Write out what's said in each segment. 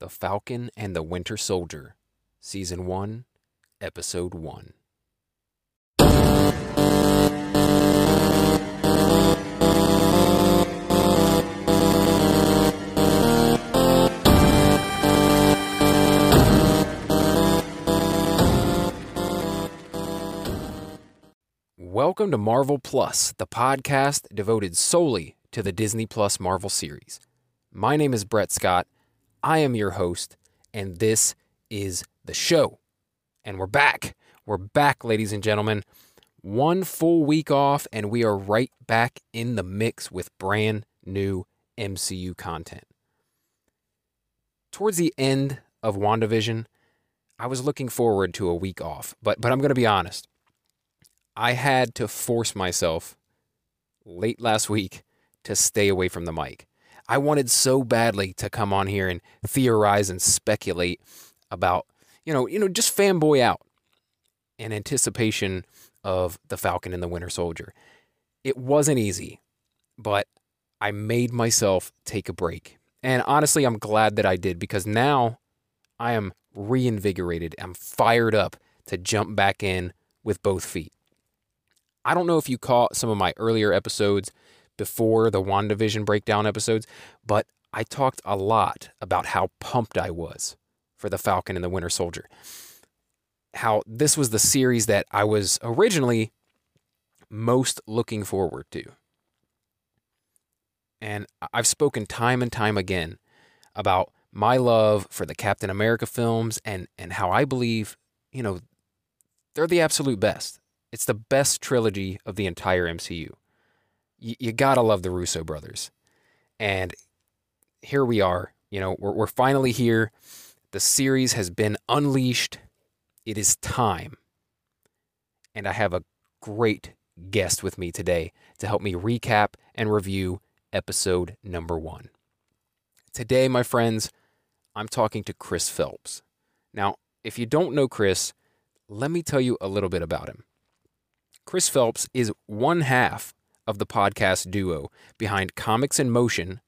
The Falcon and the Winter Soldier, Season 1, Episode 1. Welcome to Marvel Plus, the podcast devoted solely to the Disney Plus Marvel series. My name is Brett Scott. I am your host, and this is the show. And we're back. We're back, ladies and gentlemen. One full week off, and we are right back in the mix with brand new MCU content. Towards the end of WandaVision, I was looking forward to a week off, but but I'm going to be honest. I had to force myself late last week to stay away from the mic. I wanted so badly to come on here and theorize and speculate about, you know, you know, just fanboy out in anticipation of the Falcon and the Winter Soldier. It wasn't easy, but I made myself take a break. And honestly, I'm glad that I did because now I am reinvigorated. I'm fired up to jump back in with both feet. I don't know if you caught some of my earlier episodes before the WandaVision breakdown episodes, but I talked a lot about how pumped I was for the Falcon and the Winter Soldier. How this was the series that I was originally most looking forward to. And I've spoken time and time again about my love for the Captain America films and and how I believe, you know, they're the absolute best. It's the best trilogy of the entire MCU. Y- you gotta love the Russo brothers. And here we are. You know, we're, we're finally here. The series has been unleashed. It is time. And I have a great guest with me today to help me recap and review episode number one. Today, my friends, I'm talking to Chris Phelps. Now, if you don't know Chris, let me tell you a little bit about him. Chris Phelps is one half of the podcast duo behind Comics in Motion,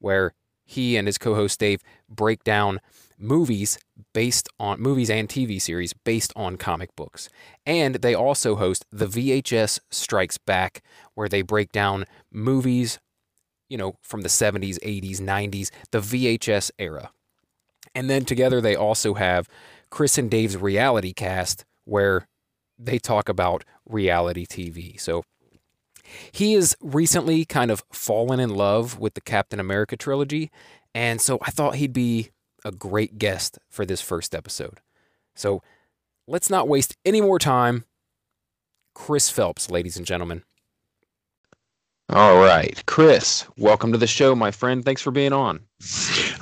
where he and his co host Dave break down movies based on movies and TV series based on comic books. And they also host the VHS Strikes Back, where they break down movies, you know, from the 70s, 80s, 90s, the VHS era. And then together they also have Chris and Dave's reality cast, where they talk about reality TV. So he has recently kind of fallen in love with the Captain America trilogy, and so I thought he'd be a great guest for this first episode. So let's not waste any more time. Chris Phelps, ladies and gentlemen. All right, Chris, welcome to the show, my friend. Thanks for being on.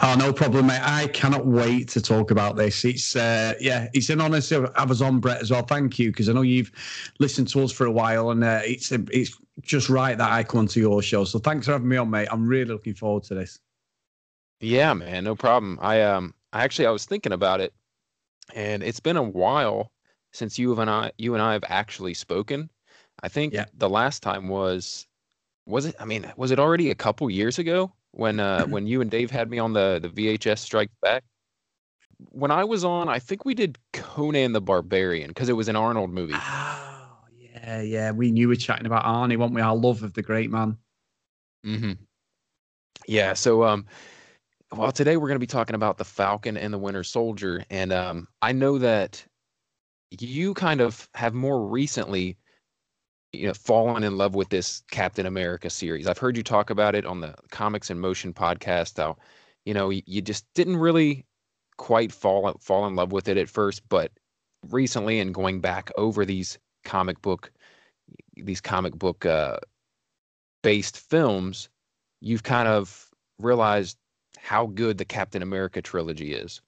Oh, no problem, mate. I cannot wait to talk about this. It's uh, yeah, it's an honour to have us on, Brett, as well. Thank you, because I know you've listened to us for a while, and uh, it's it's just right that I come onto your show. So thanks for having me on, mate. I'm really looking forward to this. Yeah, man, no problem. I um, I actually I was thinking about it, and it's been a while since you and I you and I have actually spoken. I think yeah. the last time was was it? I mean, was it already a couple years ago when uh when you and Dave had me on the the VHS Strike Back? When I was on, I think we did Conan the Barbarian because it was an Arnold movie. Yeah, yeah. We knew we were chatting about Arnie, weren't we? Our love of the great man. Mm-hmm. Yeah. So um, well, today we're going to be talking about the Falcon and the Winter Soldier, and um, I know that you kind of have more recently you know fallen in love with this Captain America series. I've heard you talk about it on the Comics in Motion podcast. How you know you just didn't really quite fall fall in love with it at first, but recently and going back over these comic book these comic book uh, based films, you've kind of realized how good the Captain America trilogy is.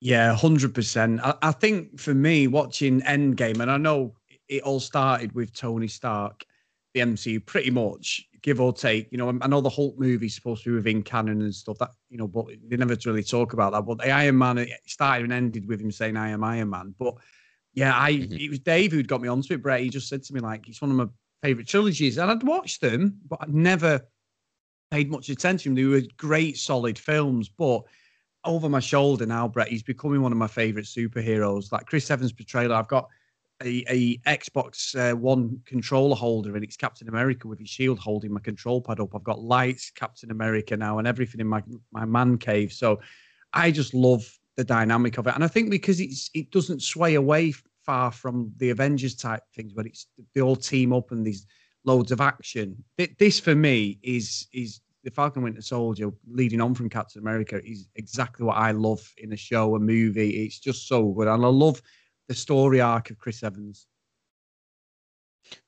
Yeah, hundred percent. I think for me, watching Endgame, and I know it all started with Tony Stark, the MCU, pretty much, give or take. You know, I know the Hulk movie's supposed to be within canon and stuff, that, you know, but they never really talk about that. But the Iron Man, it started and ended with him saying, I am Iron Man. But yeah, I mm-hmm. it was Dave who'd got me onto it, Brett. He just said to me, like, it's one of my favorite trilogies. And I'd watched them, but I'd never paid much attention. They were great, solid films. But over my shoulder now, Brett. He's becoming one of my favorite superheroes. Like Chris Evans' portrayal, I've got a, a Xbox uh, One controller holder, and it's Captain America with his shield holding my control pad up. I've got lights, Captain America now, and everything in my my man cave. So I just love the dynamic of it, and I think because it's it doesn't sway away far from the Avengers type things, but it's they all team up and these loads of action. This for me is is the Falcon Winter Soldier leading on from Captain America is exactly what I love in a show, a movie. It's just so good, and I love the story arc of Chris Evans.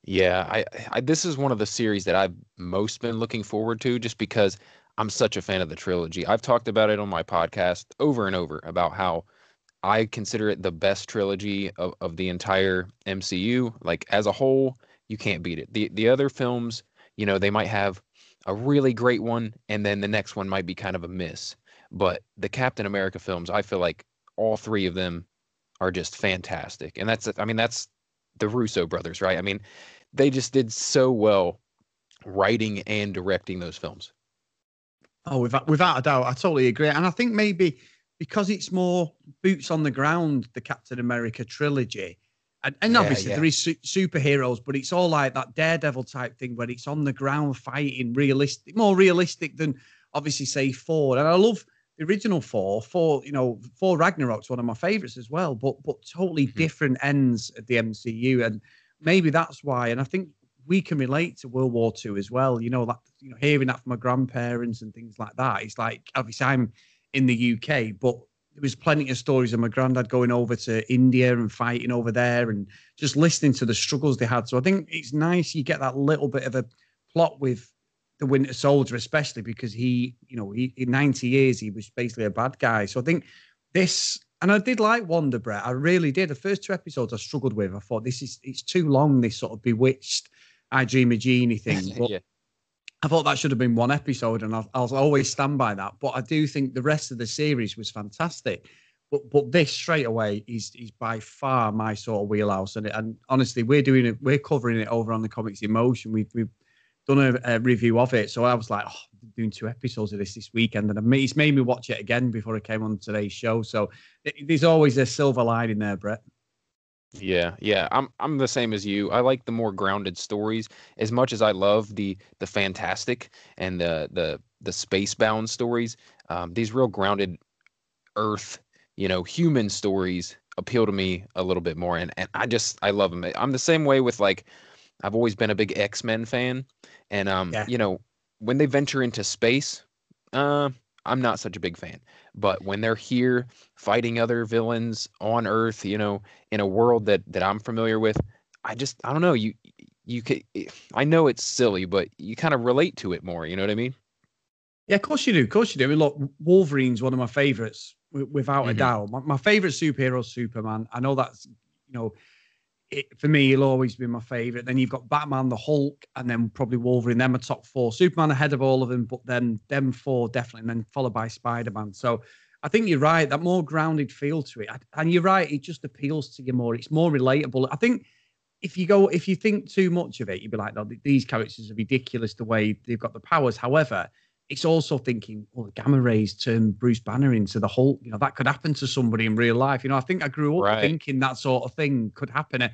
Yeah, I, I this is one of the series that I've most been looking forward to, just because I'm such a fan of the trilogy. I've talked about it on my podcast over and over about how I consider it the best trilogy of, of the entire MCU. Like as a whole, you can't beat it. The the other films, you know, they might have a really great one, and then the next one might be kind of a miss. But the Captain America films, I feel like all three of them are just fantastic. And that's I mean that's the Russo brothers, right? I mean, they just did so well writing and directing those films. Oh, without without a doubt, I totally agree. And I think maybe because it's more boots on the ground, the Captain America trilogy, and, and yeah, obviously yeah. there is su- superheroes, but it's all like that Daredevil type thing where it's on the ground fighting, realistic, more realistic than obviously say Thor. And I love the original Thor, Thor, you know, Thor Ragnarok's one of my favorites as well, but but totally mm-hmm. different ends of the MCU, and maybe that's why. And I think we can relate to World War II as well. You know that you know hearing that from my grandparents and things like that. It's like obviously I'm in the UK, but there was plenty of stories of my granddad going over to India and fighting over there, and just listening to the struggles they had. So I think it's nice you get that little bit of a plot with the Winter Soldier, especially because he, you know, he, in 90 years, he was basically a bad guy. So I think this, and I did like Wanda Brett. I really did. The first two episodes I struggled with. I thought this is, it's too long, this sort of bewitched, I Dream a Jeannie thing. But yeah. I thought that should have been one episode, and I'll, I'll always stand by that. But I do think the rest of the series was fantastic. But but this straight away is is by far my sort of wheelhouse, and and honestly, we're doing it, we're covering it over on the Comics in Motion. We've we've done a, a, review of it. So I was like, oh, doing two episodes of this this weekend, and it's made me watch it again before I came on today's show. So there's always a silver lining there, Brett. Yeah, yeah, I'm I'm the same as you. I like the more grounded stories as much as I love the the fantastic and the the the space bound stories. Um, these real grounded Earth, you know, human stories appeal to me a little bit more, and and I just I love them. I'm the same way with like I've always been a big X Men fan, and um, yeah. you know, when they venture into space, uh, I'm not such a big fan. But when they're here fighting other villains on Earth, you know, in a world that that I'm familiar with, I just I don't know. You you could I know it's silly, but you kind of relate to it more. You know what I mean? Yeah, of course you do. Of course you do. I mean, look, Wolverine's one of my favorites, without mm-hmm. a doubt. My, my favorite superhero, Superman. I know that's you know it, for me, he'll always be my favorite. Then you've got Batman, the Hulk, and then probably Wolverine. Them are top four. Superman ahead of all of them, but then them four definitely, and then followed by Spider Man. So I think you're right. That more grounded feel to it, and you're right. It just appeals to you more. It's more relatable. I think if you go, if you think too much of it, you'd be like, no, these characters are ridiculous the way they've got the powers. However, it's also thinking, well, the gamma rays turn Bruce Banner into the Hulk. You know, that could happen to somebody in real life. You know, I think I grew up right. thinking that sort of thing could happen. Uh,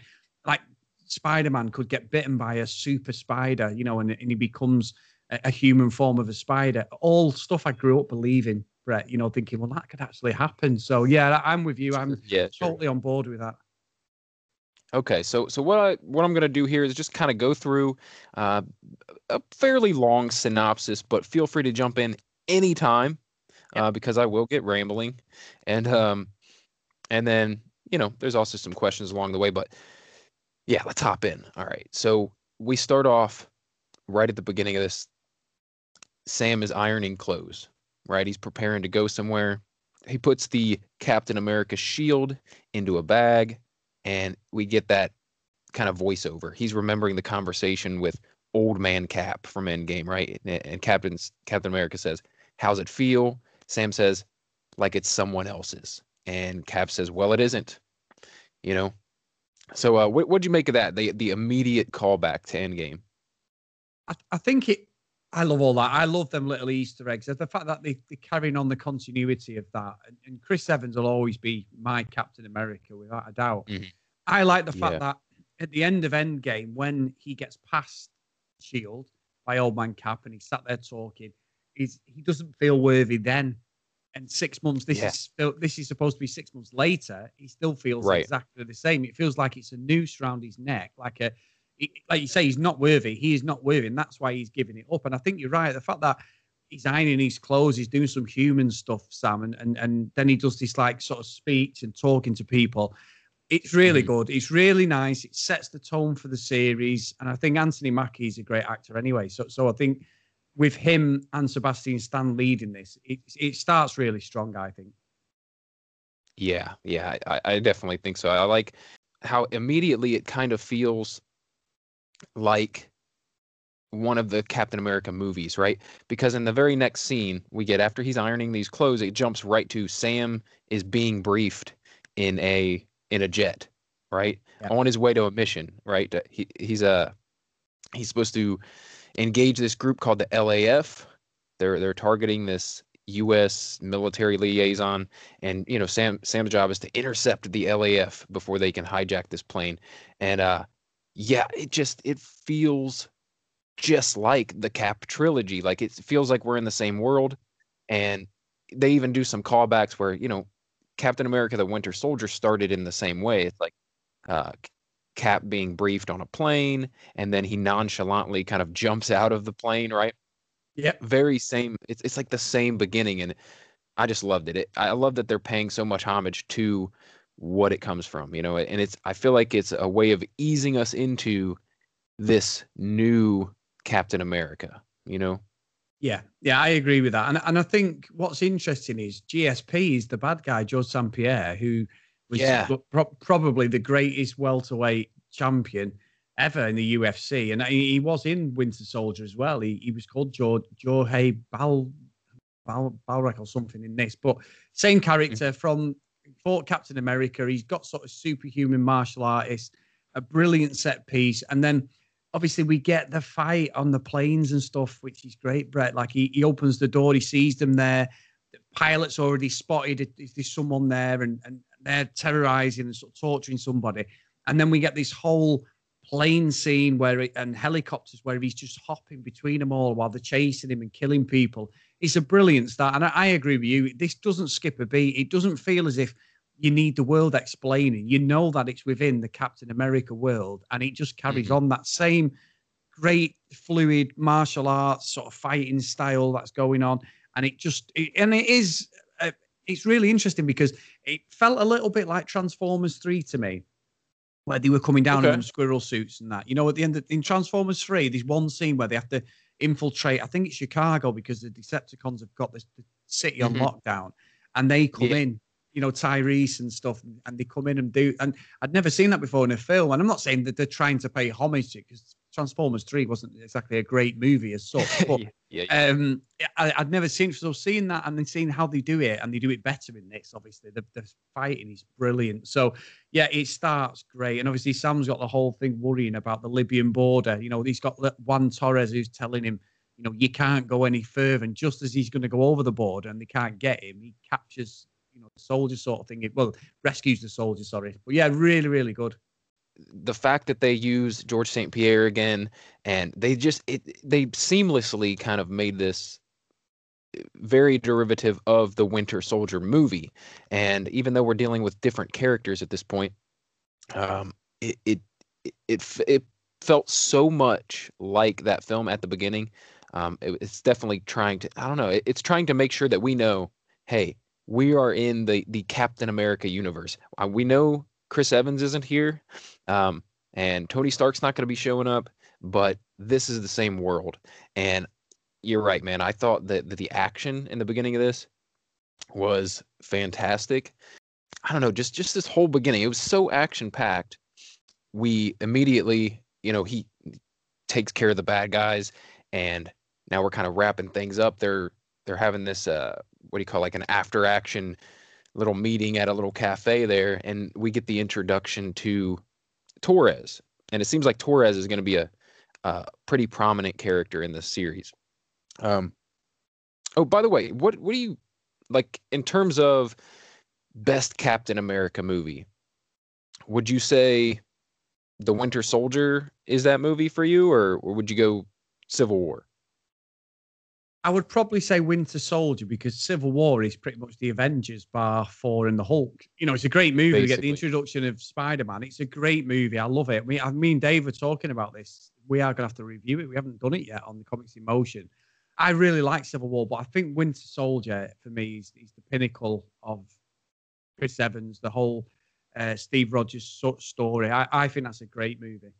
like Spider Man could get bitten by a super spider, you know, and, and he becomes a, a, human form of a spider. All stuff I grew up believing, Brett, you know, thinking, well, that could actually happen. So, yeah, I'm with you. I'm yeah, totally on board with that. Okay, so so what I what I'm going to do here is just kind of go through uh, a fairly long synopsis, but feel free to jump in anytime uh, because I will get rambling, and um, and then you know there's also some questions along the way, but yeah, let's hop in. All right, so we start off right at the beginning of this. Sam is ironing clothes, right? He's preparing to go somewhere. He puts the Captain America shield into a bag and we get that kind of voiceover. He's remembering the conversation with old man Cap from Endgame, right? And Captain's Captain America says, "How's it feel?" Sam says, "Like it's someone else's." And Cap says, "Well, it isn't." You know. So, uh, what what'd you make of that? The the immediate callback to Endgame. I, I think it I love all that. I love them little Easter eggs. The fact that they, they're carrying on the continuity of that. And, and, Chris Evans will always be my Captain America, without a doubt. Mm-hmm. I like the fact yeah. that at the end of Endgame, when he gets past Shield by Old Man Cap and he's sat there talking, he's, he doesn't feel worthy then. And six months, this yeah. is this is supposed to be six months later. He still feels right. exactly the same. It feels like it's a noose around his neck, like a like you say, he's not worthy. He is not worthy, and that's why he's giving it up. And I think you're right. The fact that he's ironing his clothes, he's doing some human stuff, Sam, and and, and then he does this like sort of speech and talking to people. It's really mm. good. It's really nice. It sets the tone for the series, and I think Anthony Mackie is a great actor anyway. So so I think with him and Sebastian Stan leading this, it it starts really strong. I think. Yeah, yeah, I, I definitely think so. I like how immediately it kind of feels like one of the Captain America movies, right? Because in the very next scene we get after he's ironing these clothes, it jumps right to Sam is being briefed in a in a jet, right? Yeah. On his way to a mission, right? He he's a uh, he's supposed to engage this group called the LAF. They're they're targeting this U.S. military liaison, and you know Sam Sam's job is to intercept the LAF before they can hijack this plane. And uh, yeah, it just it feels just like the Cap trilogy. Like it feels like we're in the same world, and they even do some callbacks where you know Captain America: The Winter Soldier started in the same way. It's like uh, Cap being briefed on a plane, and then he nonchalantly kind of jumps out of the plane, right? Yeah, very same. It's it's like the same beginning, and I just loved it. it. I love that they're paying so much homage to what it comes from, you know, and it's I feel like it's a way of easing us into this new Captain America, you know. Yeah, yeah, I agree with that, and and I think what's interesting is GSP is the bad guy, George St Pierre, who was yeah. pro- probably the greatest welterweight champion ever in the UFC, and he, he was in Winter Soldier as well. He, he was called George Jorge Bal, Bal Balrek or something in this, but same character mm-hmm. from fought Captain America. He's got sort of superhuman martial artist, a brilliant set piece, and then obviously we get the fight on the planes and stuff, which is great. Brett, like he, he opens the door, he sees them there. The pilot's already spotted. Is there someone there, and and they're terrorizing and sort of torturing somebody, and then we get this whole plane scene where it, and helicopters where he's just hopping between them all while they're chasing him and killing people it's a brilliant start. And I, I, agree with you. This doesn't skip a beat. It doesn't feel as if you need the world explaining. You know that it's within the Captain America world, and it just carries mm-hmm. on that same great fluid martial arts sort of fighting style that's going on. And it just it, and it is uh, it's really interesting because it felt a little bit like Transformers Three to me. Where they were coming down okay. in squirrel suits and that, you know, at the end of, in Transformers Three, there's one scene where they have to infiltrate. I think it's Chicago because the Decepticons have got this the city on mm-hmm. lockdown, and they come yeah. in. You know Tyrese and stuff, and they come in and do. And I'd never seen that before in a film. And I'm not saying that they're trying to pay homage to it because Transformers Three wasn't exactly a great movie as such. But yeah, yeah. Um, I, would never seen so seeing that and then seeing how they do it, and they do it better in this. Obviously, the, the fighting is brilliant. So yeah, it starts great, and obviously Sam's got the whole thing worrying about the Libyan border. You know, he's got Juan Torres who's telling him, you know, you can't go any further. And just as he's going to go over the border and they can't get him, he captures, you know, the soldier sort of thing. It, Well, rescues the soldier. Sorry, but yeah, really, really good the fact that they use George St. Pierre again, and they just it they seamlessly kind of made this eh, very derivative of the Winter Soldier movie. And even though we're dealing with different characters at this point, um, it it it it, felt so much like that film at the beginning. Um, it, it's definitely trying to I don't know. It, it's trying to make sure that we know, hey, we are in the the Captain America universe. Uh, we know Chris Evans isn't here. Um, and Tony Stark's not going to be showing up, but this is the same world. And you're right, man. I thought that, that the action in the beginning of this was fantastic. I don't know, just just this whole beginning. It was so action packed. We immediately, you know, he takes care of the bad guys, and now we're kind of wrapping things up. They're they're having this uh, what do you call like an after action little meeting at a little cafe there, and we get the introduction to Torres, and it seems like Torres is going to be a, a pretty prominent character in this series. Um, oh, by the way, what what do you like in terms of best Captain America movie? Would you say The Winter Soldier is that movie for you, or, or would you go Civil War? I would probably say Winter Soldier because Civil War is pretty much the Avengers bar Thor and the Hulk. You know, it's a great movie. Basically. We get the introduction of Spider Man. It's a great movie. I love it. Me, me and Dave were talking about this. We are going to have to review it. We haven't done it yet on the Comics in Motion. I really like Civil War, but I think Winter Soldier for me is, is the pinnacle of Chris Evans, the whole uh, Steve Rogers story. I, I think that's a great movie.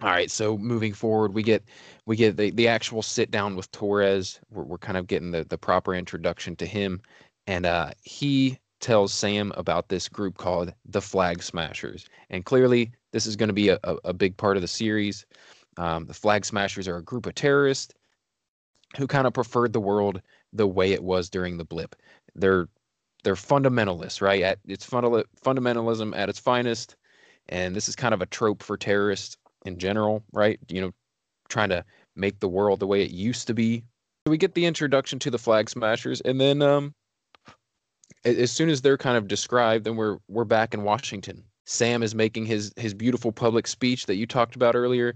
All right, so moving forward, we get we get the, the actual sit down with Torres. We're, we're kind of getting the, the proper introduction to him, and uh, he tells Sam about this group called the Flag Smashers, and clearly this is going to be a, a, a, big part of the series. Um, the Flag Smashers are a group of terrorists who kind of preferred the world the way it was during the blip. They're they're fundamentalists, right? At it's fundal, fundamentalism at its finest, and this is kind of a trope for terrorists in general, right? You know, trying to make the world the way it used to be. We get the introduction to the flag smashers, and then um, as soon as they're kind of described, then we're we're back in Washington. Sam is making his his beautiful public speech that you talked about earlier,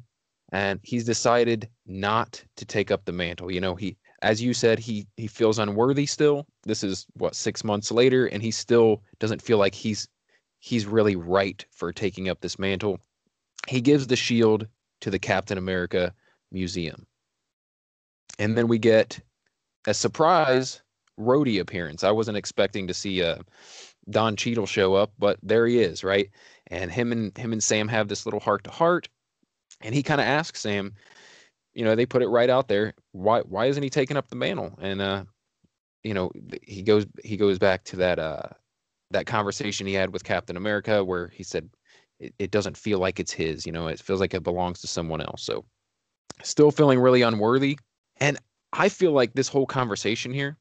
and he's decided not to take up the mantle. You know, he as you said, he he feels unworthy still. This is what six months later, and he still doesn't feel like he's he's really right for taking up this mantle. He gives the shield to the Captain America Museum, and then we get a surprise Rhodey appearance. I wasn't expecting to see uh, Don Cheadle show up, but there he is, right? And him and him and Sam have this little heart to heart, and he kind of asks Sam, you know, they put it right out there. Why why isn't he taking up the mantle? And uh, you know, he goes he goes back to that uh that conversation he had with Captain America where he said it, it doesn't feel like it's his, you know, it feels like it belongs to someone else. So still feeling really unworthy. And I feel like this whole conversation here,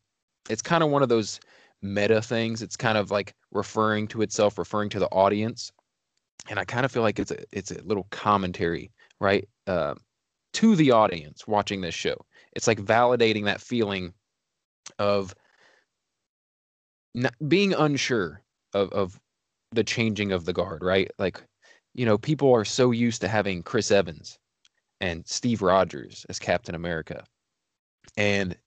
it's kind of one of those meta things. It's kind of like referring to itself, referring to the audience. And I kind of feel like it's a it's a little commentary, right? Uh, to the audience watching this show. It's like validating that feeling of not, being unsure of, of the changing of the guard, right? Like, you know, people are so used to having Chris Evans and Steve Rogers as Captain America. And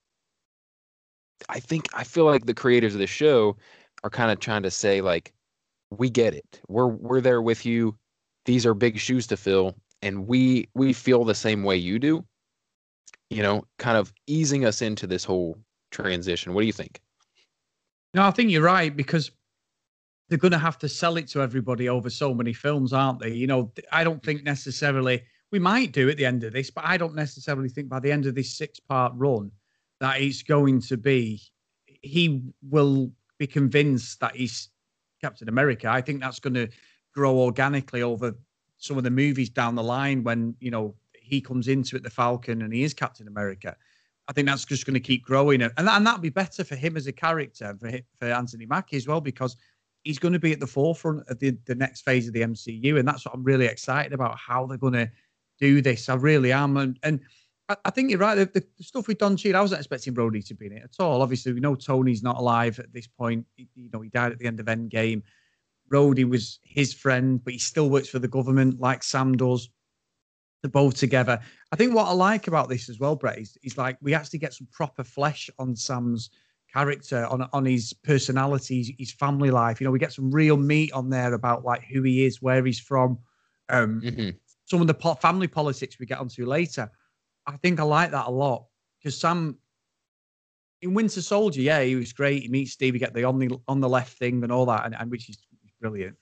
I think I feel like the creators of the show are kind of trying to say like we get it. We're we're there with you. These are big shoes to fill and we we feel the same way you do you know kind of easing us into this whole transition what do you think no i think you're right because they're going to have to sell it to everybody over so many films aren't they you know i don't think necessarily we might do at the end of this but i don't necessarily think by the end of this six part run that it's going to be he will be convinced that he's captain america i think that's going to grow organically over some of the movies down the line when you know he comes into it, the Falcon, and he is Captain America. I think that's just going to keep growing, and and that'd be better for him as a character for for Anthony Mackie as well because he's going to be at the forefront of the, the next phase of the MCU, and that's what I'm really excited about how they're going to do this. I really am, and and I, I think you're right. The, the, stuff with Don Cheadle, I wasn't expecting Rhodey to be in it at all. Obviously, we know Tony's not alive at this point. He, you know, he died at the end of Endgame. Rhodey was his friend, but he still works for the government like Sam does. They're both together. I think what I like about this as well, Brett, is, is like we actually get some proper flesh on Sam's character, on on his personality, his family life. You know, we get some real meat on there about like who he is, where he's from, um, mm-hmm. some of the po- family politics we get onto later. I think I like that a lot because Sam in Winter Soldier, yeah, he was great. He meets Steve, you get the on the on the left thing and all that, and, and which is brilliant.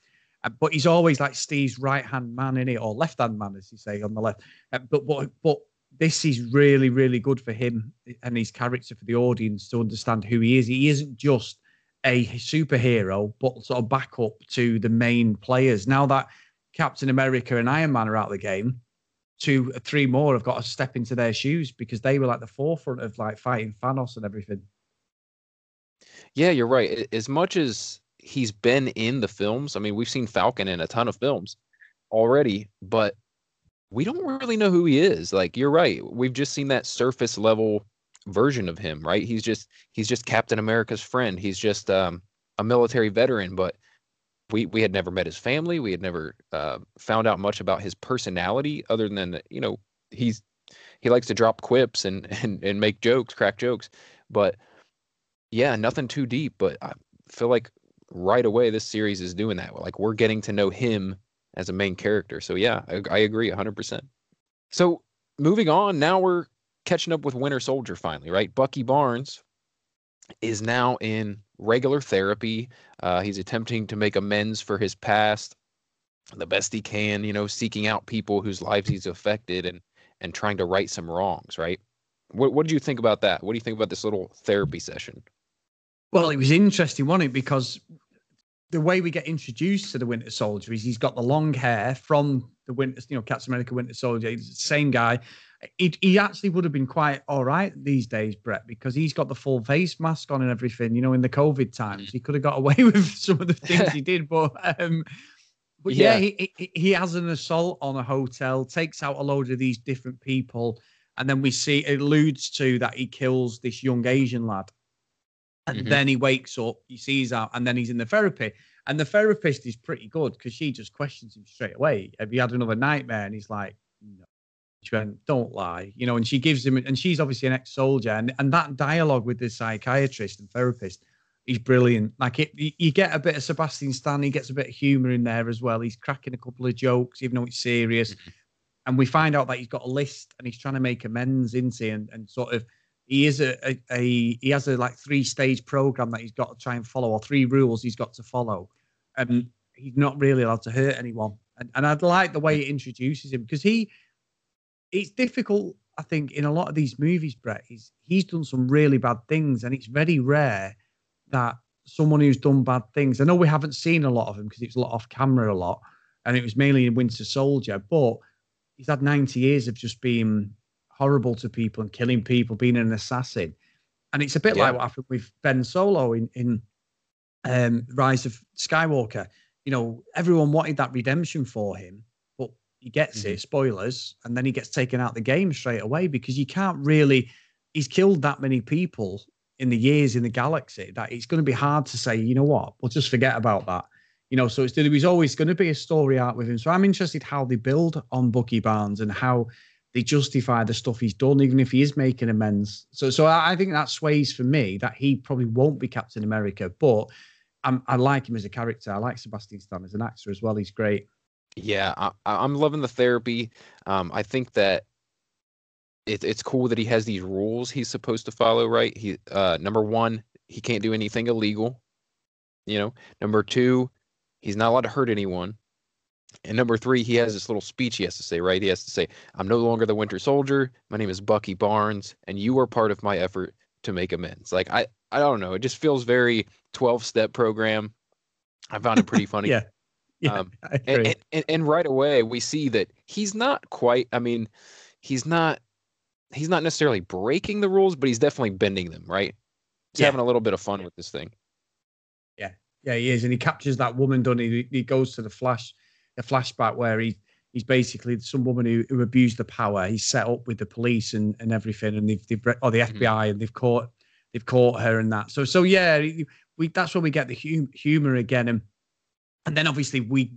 Uh, but he's always like Steve's right hand man in it, or left hand man, as you say, on the left. Uh, but but but this is really really good for him and his character for the audience to understand who he is. He isn't just a superhero, but sort of backup to the main players. Now that Captain America and Iron Man are out of the game, two, three more have got to step into their shoes because they were like the forefront of like fighting Thanos and everything. Yeah, you're right. As much as he's been in the films. I mean, we've seen Falcon in a ton of films already, but we don't really know who he is. Like you're right. We've just seen that surface level version of him, right? He's just he's just Captain America's friend. He's just um, a military veteran, but we we had never met his family. We had never uh, found out much about his personality, other than you know he's he likes to drop quips and and and make jokes, crack jokes. But yeah, nothing too deep. But I feel like right away this series is doing that. Like we're getting to know him as a main character. So yeah, I, I agree 100%. So moving on, now we're catching up with Winter Soldier finally, right? Bucky Barnes is now in regular therapy. Uh, he's attempting to make amends for his past the best he can, you know, seeking out people whose lives he's affected and and trying to right some wrongs, right? What what did you think about that? What do you think about this little therapy session? Well, it was interesting, wasn't it? Because the way we get introduced to the Winter Soldier is he's got the long hair from the Winter, you know, Captain America Winter Soldier. He's the same guy. He, he actually would have been quite all right these days, Brett, because he's got the full face mask on and everything. You know, in the COVID times, he could have got away with some of the things he did, but um, but yeah, yeah he, he, he has an assault on a hotel, takes out a load of these different people, and then we see it alludes to that he kills this young Asian lad. And mm-hmm. then he wakes up, he sees out, and then he's in the therapy. And the therapist is pretty good because she just questions him straight away. Have you had another nightmare? And he's like, No. She went, Don't lie. You know, and she gives him, and she's obviously an ex soldier. And, and that dialogue with the psychiatrist and therapist he's brilliant. Like it, you get a bit of Sebastian Stan, he gets a bit of humour in there as well. He's cracking a couple of jokes, even though it's serious. Mm-hmm. And we find out that he's got a list and he's trying to make amends into and, and sort of he is a, a, a he has a like three stage program that he's got to try and follow or three rules he's got to follow. And he's not really allowed to hurt anyone. And and I'd like the way it introduces him because he it's difficult, I think, in a lot of these movies, Brett. He's he's done some really bad things, and it's very rare that someone who's done bad things. I know we haven't seen a lot of him because it's a lot off camera a lot, and it was mainly in Winter Soldier. But he's had 90 years of just being horrible to people and killing people, being an assassin. And it's a bit yeah. like what happened with Ben Solo in in um, Rise of Skywalker. You know, everyone wanted that redemption for him, but he gets mm-hmm. it. Spoilers, and then he gets taken out the game straight away because you can't really. He's killed that many people in the years in the galaxy that it's going to be hard to say, you know what, we'll just forget about that. You know, so it's there's always going to be a story arc with him. So I'm interested how they build on Bucky Barnes and how they justify the stuff he's done, even if he is making amends. So, so I think that sways for me that he probably won't be Captain America, but I'm, i like him as a character. I like Sebastian Stan as an actor as well. He's great. Yeah, I, am loving the therapy. Um, I think that it, it's cool that he has these rules he's supposed to follow, right? He uh, number one, he can't do anything illegal. You know, number two, he's not allowed to hurt anyone. And number three, he has this little speech he has to say, right? He has to say, I'm no longer the Winter Soldier. My name is Bucky Barnes, and you are part of my effort to make amends. Like I, I don't know. It just feels very 12 step program. I found it pretty funny. yeah. Yeah, um, and, and, and right away we see that he's not quite. I mean, he's not he's not necessarily breaking the rules, but he's definitely bending them, right? He's yeah. having a little bit of fun with this thing. Yeah, yeah, he is, and he captures that woman. Done he? He goes to the flash, a flashback where he he's basically some woman who, who abused the power. He's set up with the police and, and everything, and they've, they've or the FBI, mm-hmm. and they've caught they've caught her and that. So so yeah, we that's where we get the hum, humor again, and and then obviously we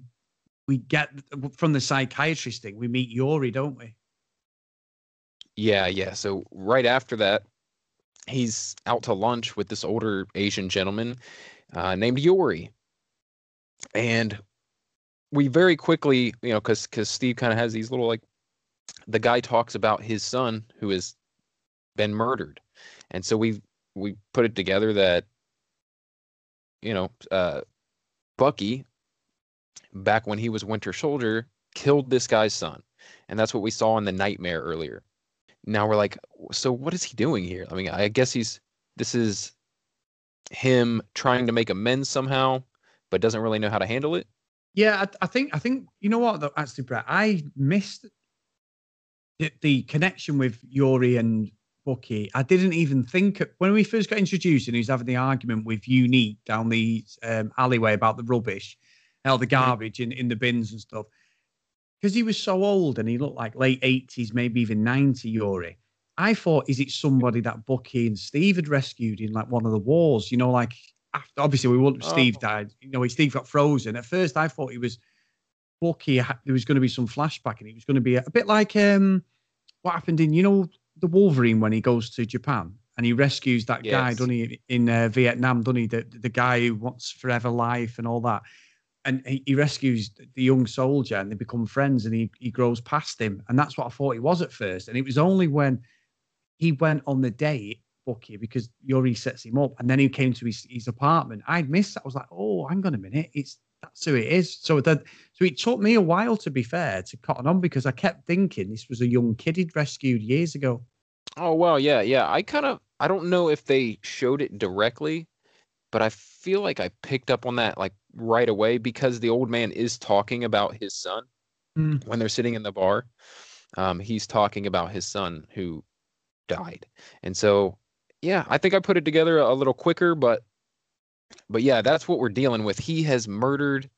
we get from the psychiatrist thing. We meet Yori, don't we? Yeah, yeah. So right after that, he's out to lunch with this older Asian gentleman uh, named Yori, and we very quickly, you know, because because Steve kind of has these little like, the guy talks about his son who has been murdered, and so we we put it together that, you know, uh, Bucky, back when he was Winter Soldier, killed this guy's son, and that's what we saw in the nightmare earlier now we're like, so what is he doing here? I mean, I guess he's this is him trying to make amends somehow, but doesn't really know how to handle it. Yeah, I, I think I think you know what though, actually, Brett, I missed the, the connection with Yori and Bucky. I didn't even think when we first got introduced and he was having the argument with Unique down the um, alleyway about the rubbish, all the garbage in, in the bins and stuff because he was so old and he looked like late 80s, maybe even 90 Yori. I thought, is it somebody that Bucky and Steve had rescued in like one of the wars? You know, like after obviously we wouldn't. Oh. Steve died. You know, Steve got frozen. At first, I thought he was Bucky. There was going to be some flashback, and it was going to be a, a bit like um what happened in you know the Wolverine when he goes to Japan and he rescues that yes. guy, doesn't he, in uh, Vietnam, doesn't he? The, the guy who wants forever life and all that. And he, he, rescues the young soldier and they become friends and he, he grows past him. And that's what I thought he was at first. And it was only when he went on the date, Because Yuri sets him up and then he came to his, his apartment. I'd missed that. I was like, oh, hang on a minute. It's that's who it is. So that so it took me a while to be fair to cotton on because I kept thinking this was a young kid he'd rescued years ago. Oh well, yeah, yeah. I kind of I don't know if they showed it directly, but I feel like I picked up on that like right away because the old man is talking about his son mm. when they're sitting in the bar. Um, he's talking about his son who died, and so yeah, I think I put it together a little quicker, but but yeah, that's what we're dealing with. He has murdered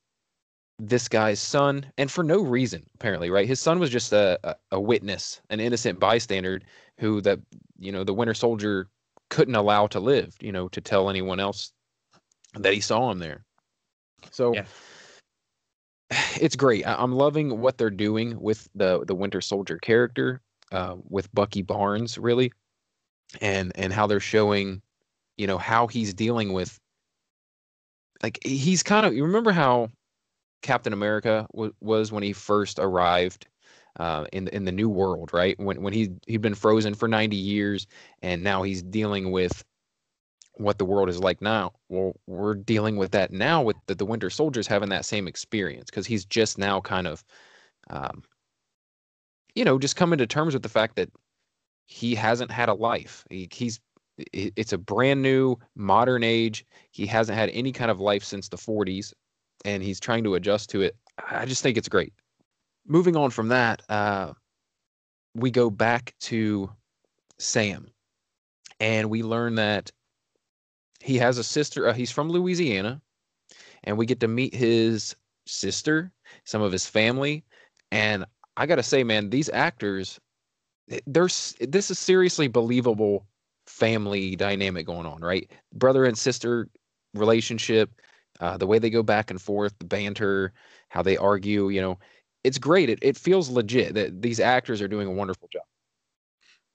this guy's son, and for no reason, apparently, right? His son was just a, a, a witness, an innocent bystander who that you know the Winter Soldier couldn't allow to live, you know, to tell anyone else that he saw him there. So yeah. it's great. I, am loving what they're doing with the the Winter Soldier character, uh, with Bucky Barnes, really, and and how they're showing, you know, how he's dealing with. Like he's kind of you remember how Captain America w- was when he first arrived uh, in in the new world, right? When when he he'd been frozen for 90 years, and now he's dealing with what the world is like now. Well, we're dealing with that now with the, the Winter Soldiers having that same experience because he's just now kind of, um, you know, just coming to terms with the fact that he hasn't had a life. He, he's it's a brand new modern age. He hasn't had any kind of life since the 40s, and he's trying to adjust to it. I just think it's great moving on from that, uh, we go back to Sam, and we learn that he has a sister. Uh, he's from Louisiana, and we get to meet his sister, some of his family, and I gotta say, man, these actors, there's this is seriously believable family dynamic going on, right? Brother and sister relationship, uh, the way they go back and forth, the banter, how they argue, you know, it's great. It it feels legit that these actors are doing a wonderful job.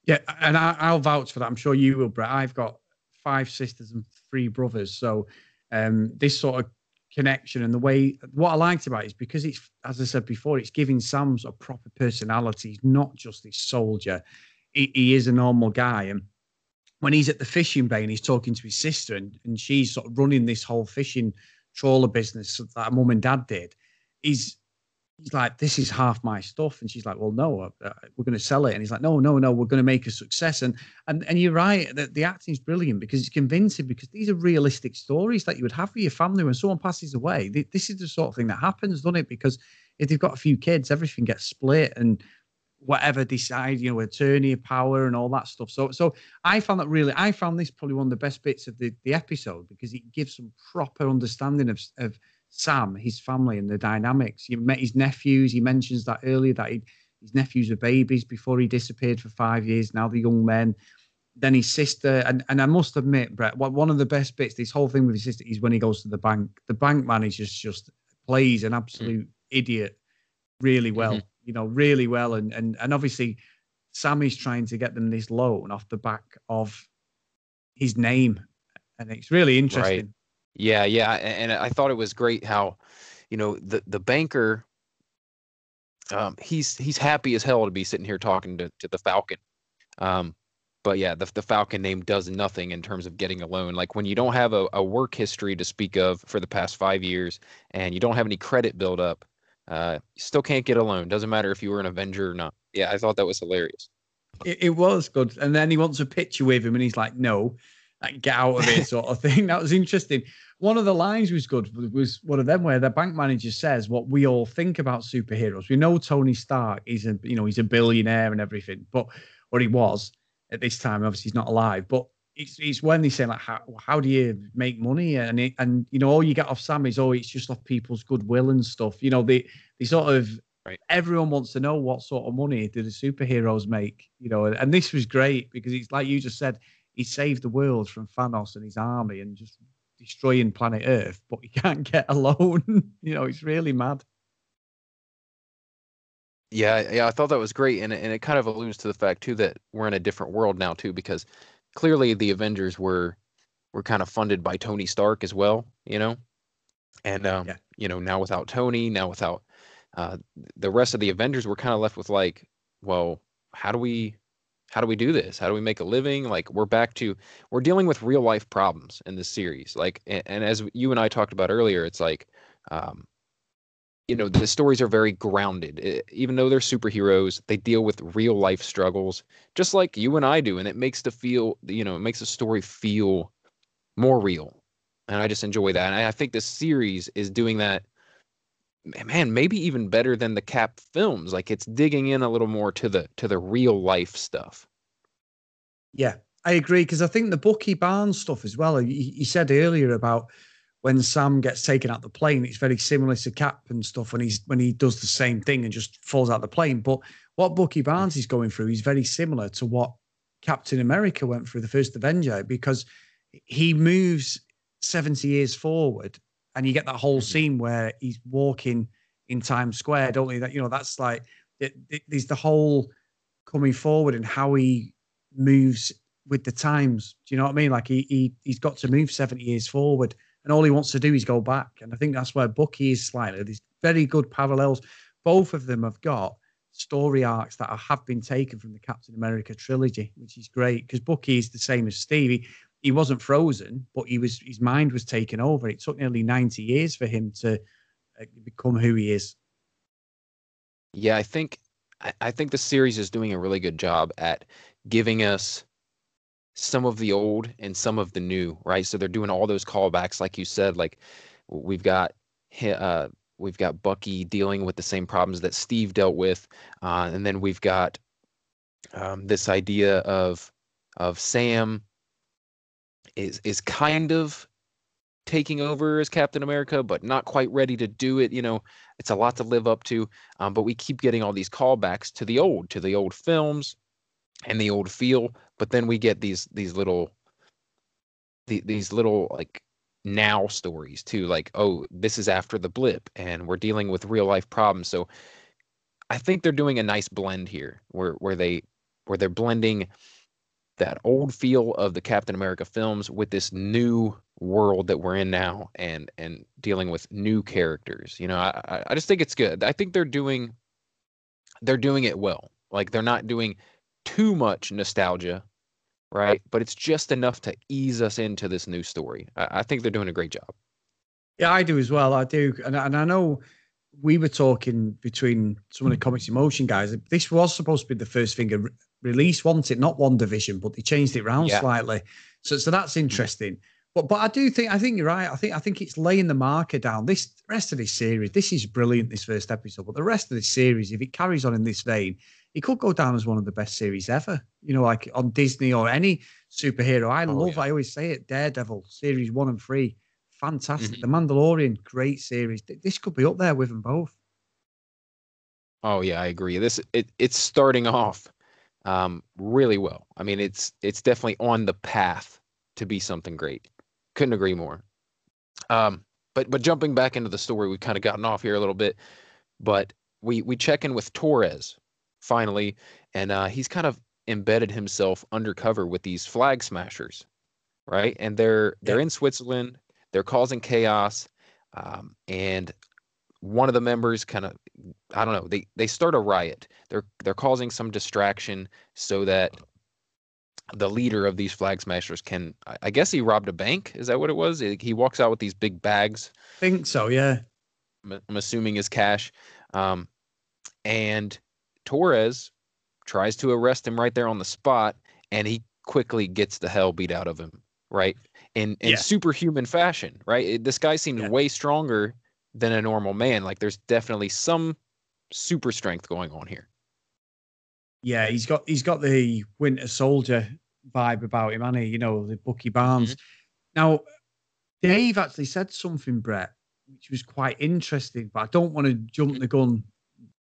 Yeah, and I, will vouch for that. I'm sure you will, Brett. I've got five sisters and three brothers, so um, this sort of connection and the way what I liked about it is because it's as I said before, it's giving Sam's a proper personality. He's not just this soldier. He, he is a normal guy, and when he's at the fishing bay and he's talking to his sister and, and she's sort of running this whole fishing trawler business that mum and dad did, he's he's like, this is half my stuff. And she's like, well, no, uh, uh we're going to sell it. And he's like, no, no, no, we're going to make a success. And and and you're right, the, the acting is brilliant because it's convincing because these are realistic stories that you would have for your family when someone passes away. This is the sort of thing that happens, doesn't it? Because if they've got a few kids, everything gets split and whatever decide, you know, attorney power and all that stuff. So so I found that really, I found this probably one of the best bits of the, the episode because it gives some proper understanding of of Sam, his family, and the dynamics. You met his nephews. He mentions that earlier that he, his nephews were babies before he disappeared for five years. Now the young men. Then his sister, and, and I must admit, Brett, one of the best bits, this whole thing with his sister is when he goes to the bank. The bank manager just plays an absolute mm. idiot really well, mm-hmm. you know, really well. And and and obviously Sammy's trying to get them this loan off the back of his name. And it's really interesting. Right. Yeah, yeah, and I thought it was great how, you know, the the banker. Um, he's he's happy as hell to be sitting here talking to to the Falcon. Um, but yeah, the the Falcon name does nothing in terms of getting a loan. Like when you don't have a, a work history to speak of for the past five years, and you don't have any credit build up, uh, you still can't get a loan. Doesn't matter if you were an Avenger or not. Yeah, I thought that was hilarious. It, it was good, and then he wants a picture with him, and he's like, "No, like, get out of it," sort of thing. That was interesting one of the lines was good was one of them where the bank manager says what we all think about superheroes. We know Tony Stark is a you know he's a billionaire and everything, but or he was at this time. Obviously, he's not alive. But it's, it's when they say like how, how do you make money and it, and you know all you get off Sam is oh it's just off people's goodwill and stuff. You know they they sort of Right. Everyone wants to know what sort of money do the superheroes make, you know, and this was great because it's like you just said, he saved the world from Thanos and his army and just destroying planet Earth, but he can't get a loan. you know, it's really mad. Yeah, yeah, I thought that was great, and and it kind of alludes to the fact too that we're in a different world now too, because clearly the Avengers were were kind of funded by Tony Stark as well, you know, and um, Yeah. you know now without Tony, now without uh, the rest of the Avengers, we're kind of left with like, well, how do we how do we do this? How do we make a living? Like we're back to we're dealing with real life problems in this series, like and, and as you and I talked about earlier, it's like. Um, you know the stories are very grounded Eh, even though they're superheroes they deal with real life struggles just like you and i do and it makes the feel you know it makes the story feel more real and i just enjoy that and i I think this series is doing that man maybe even better than the cap films like it's digging in a little more to the to the real life stuff Yeah, I agree because I think the Bucky Barnes stuff as well. You, you said earlier about when Sam gets taken out the plane, it's very similar to Cap and stuff when he's when he does the same thing and just falls out the plane. But what Bucky Barnes is going through is very similar to what Captain America went through the first Avenger because he moves 70 years forward and you get that whole Mhm. scene where he's walking in Times Square, don't you? That you know, that's like it, it, there's the whole coming forward and how he moves with the times. Do you know what I mean? Like he, he he's got to move 70 years forward and all he wants to do is go back. And I think that's where Bucky is slightly. There's very good parallels. Both of them have got story arcs that have been taken from the Captain America trilogy, which is great because Bucky is the same as Steve. He, wasn't frozen, but he was his mind was taken over. It took nearly 90 years for him to uh, become who he is. Yeah, I think I, I think the series is doing a really good job at giving us some of the old and some of the new, right? So they're doing all those callbacks, like you said. Like we've got uh, we've got Bucky dealing with the same problems that Steve dealt with, uh, and then we've got um, this idea of of Sam is is kind of taking over as Captain America, but not quite ready to do it. You know, it's a lot to live up to. Um, but we keep getting all these callbacks to the old, to the old films and the old feel. But then we get these these little the, these little like now stories too. Like, oh, this is after the blip, and we're dealing with real life problems. So I think they're doing a nice blend here, where where they where they're blending that old feel of the Captain America films with this new world that we're in now and and dealing with new characters. You know, I I- just think it's good. I think they're doing they're doing it well. Like they're not doing too much nostalgia, right? But it's just enough to ease us into this new story. I, I think they're doing a great job. Yeah, I do as well. I do, and and I know we were talking between some of the hmm. Comics in Motion guys. This was supposed to be the first finger re- release, wasn't it? Not WandaVision, but they changed it around Yeah. slightly. So so that's interesting. But but I do think I think you're right. I think I think it's laying the marker down. This rest of this series, this is brilliant. This first episode, but the rest of this series, if it carries on in this vein, it could go down as one of the best series ever. You know, like on Disney or any superhero. I Oh, love. yeah. I always say it. Daredevil series one and three fantastic. Mhm. The Mandalorian, great series. This could be up there with them both. Oh yeah, I agree. This it it's starting off um, really well. I mean, it's it's definitely on the path to be something great. Couldn't agree more. Um, but but jumping back into the story, we've kind of gotten off here a little bit. But we we check in with Torres finally, and uh, he's kind of embedded himself undercover with these flag smashers, right? And they're they're Yeah. in Switzerland. They're causing chaos, um, and one of the members kind of I don't know. They they start a riot. They're they're causing some distraction so that the leader of these flag smashers can. I- guess he robbed a bank. Is that what it was? He walks out with these big bags. I Think so, yeah. I'm, assuming is cash. Um, and Torres tries to arrest him right there on the spot, and he quickly gets the hell beat out of him. Right in in Yeah. superhuman fashion. Right. It- this guy seems Yeah. way stronger than a normal man. Like there's definitely some super strength going on here. Yeah, he's got he's got the Winter Soldier vibe about him, and he, you know, the Bucky Barnes. Mm-hmm. Now, Dave actually said something, Brett, which was quite interesting, but I don't want to jump the gun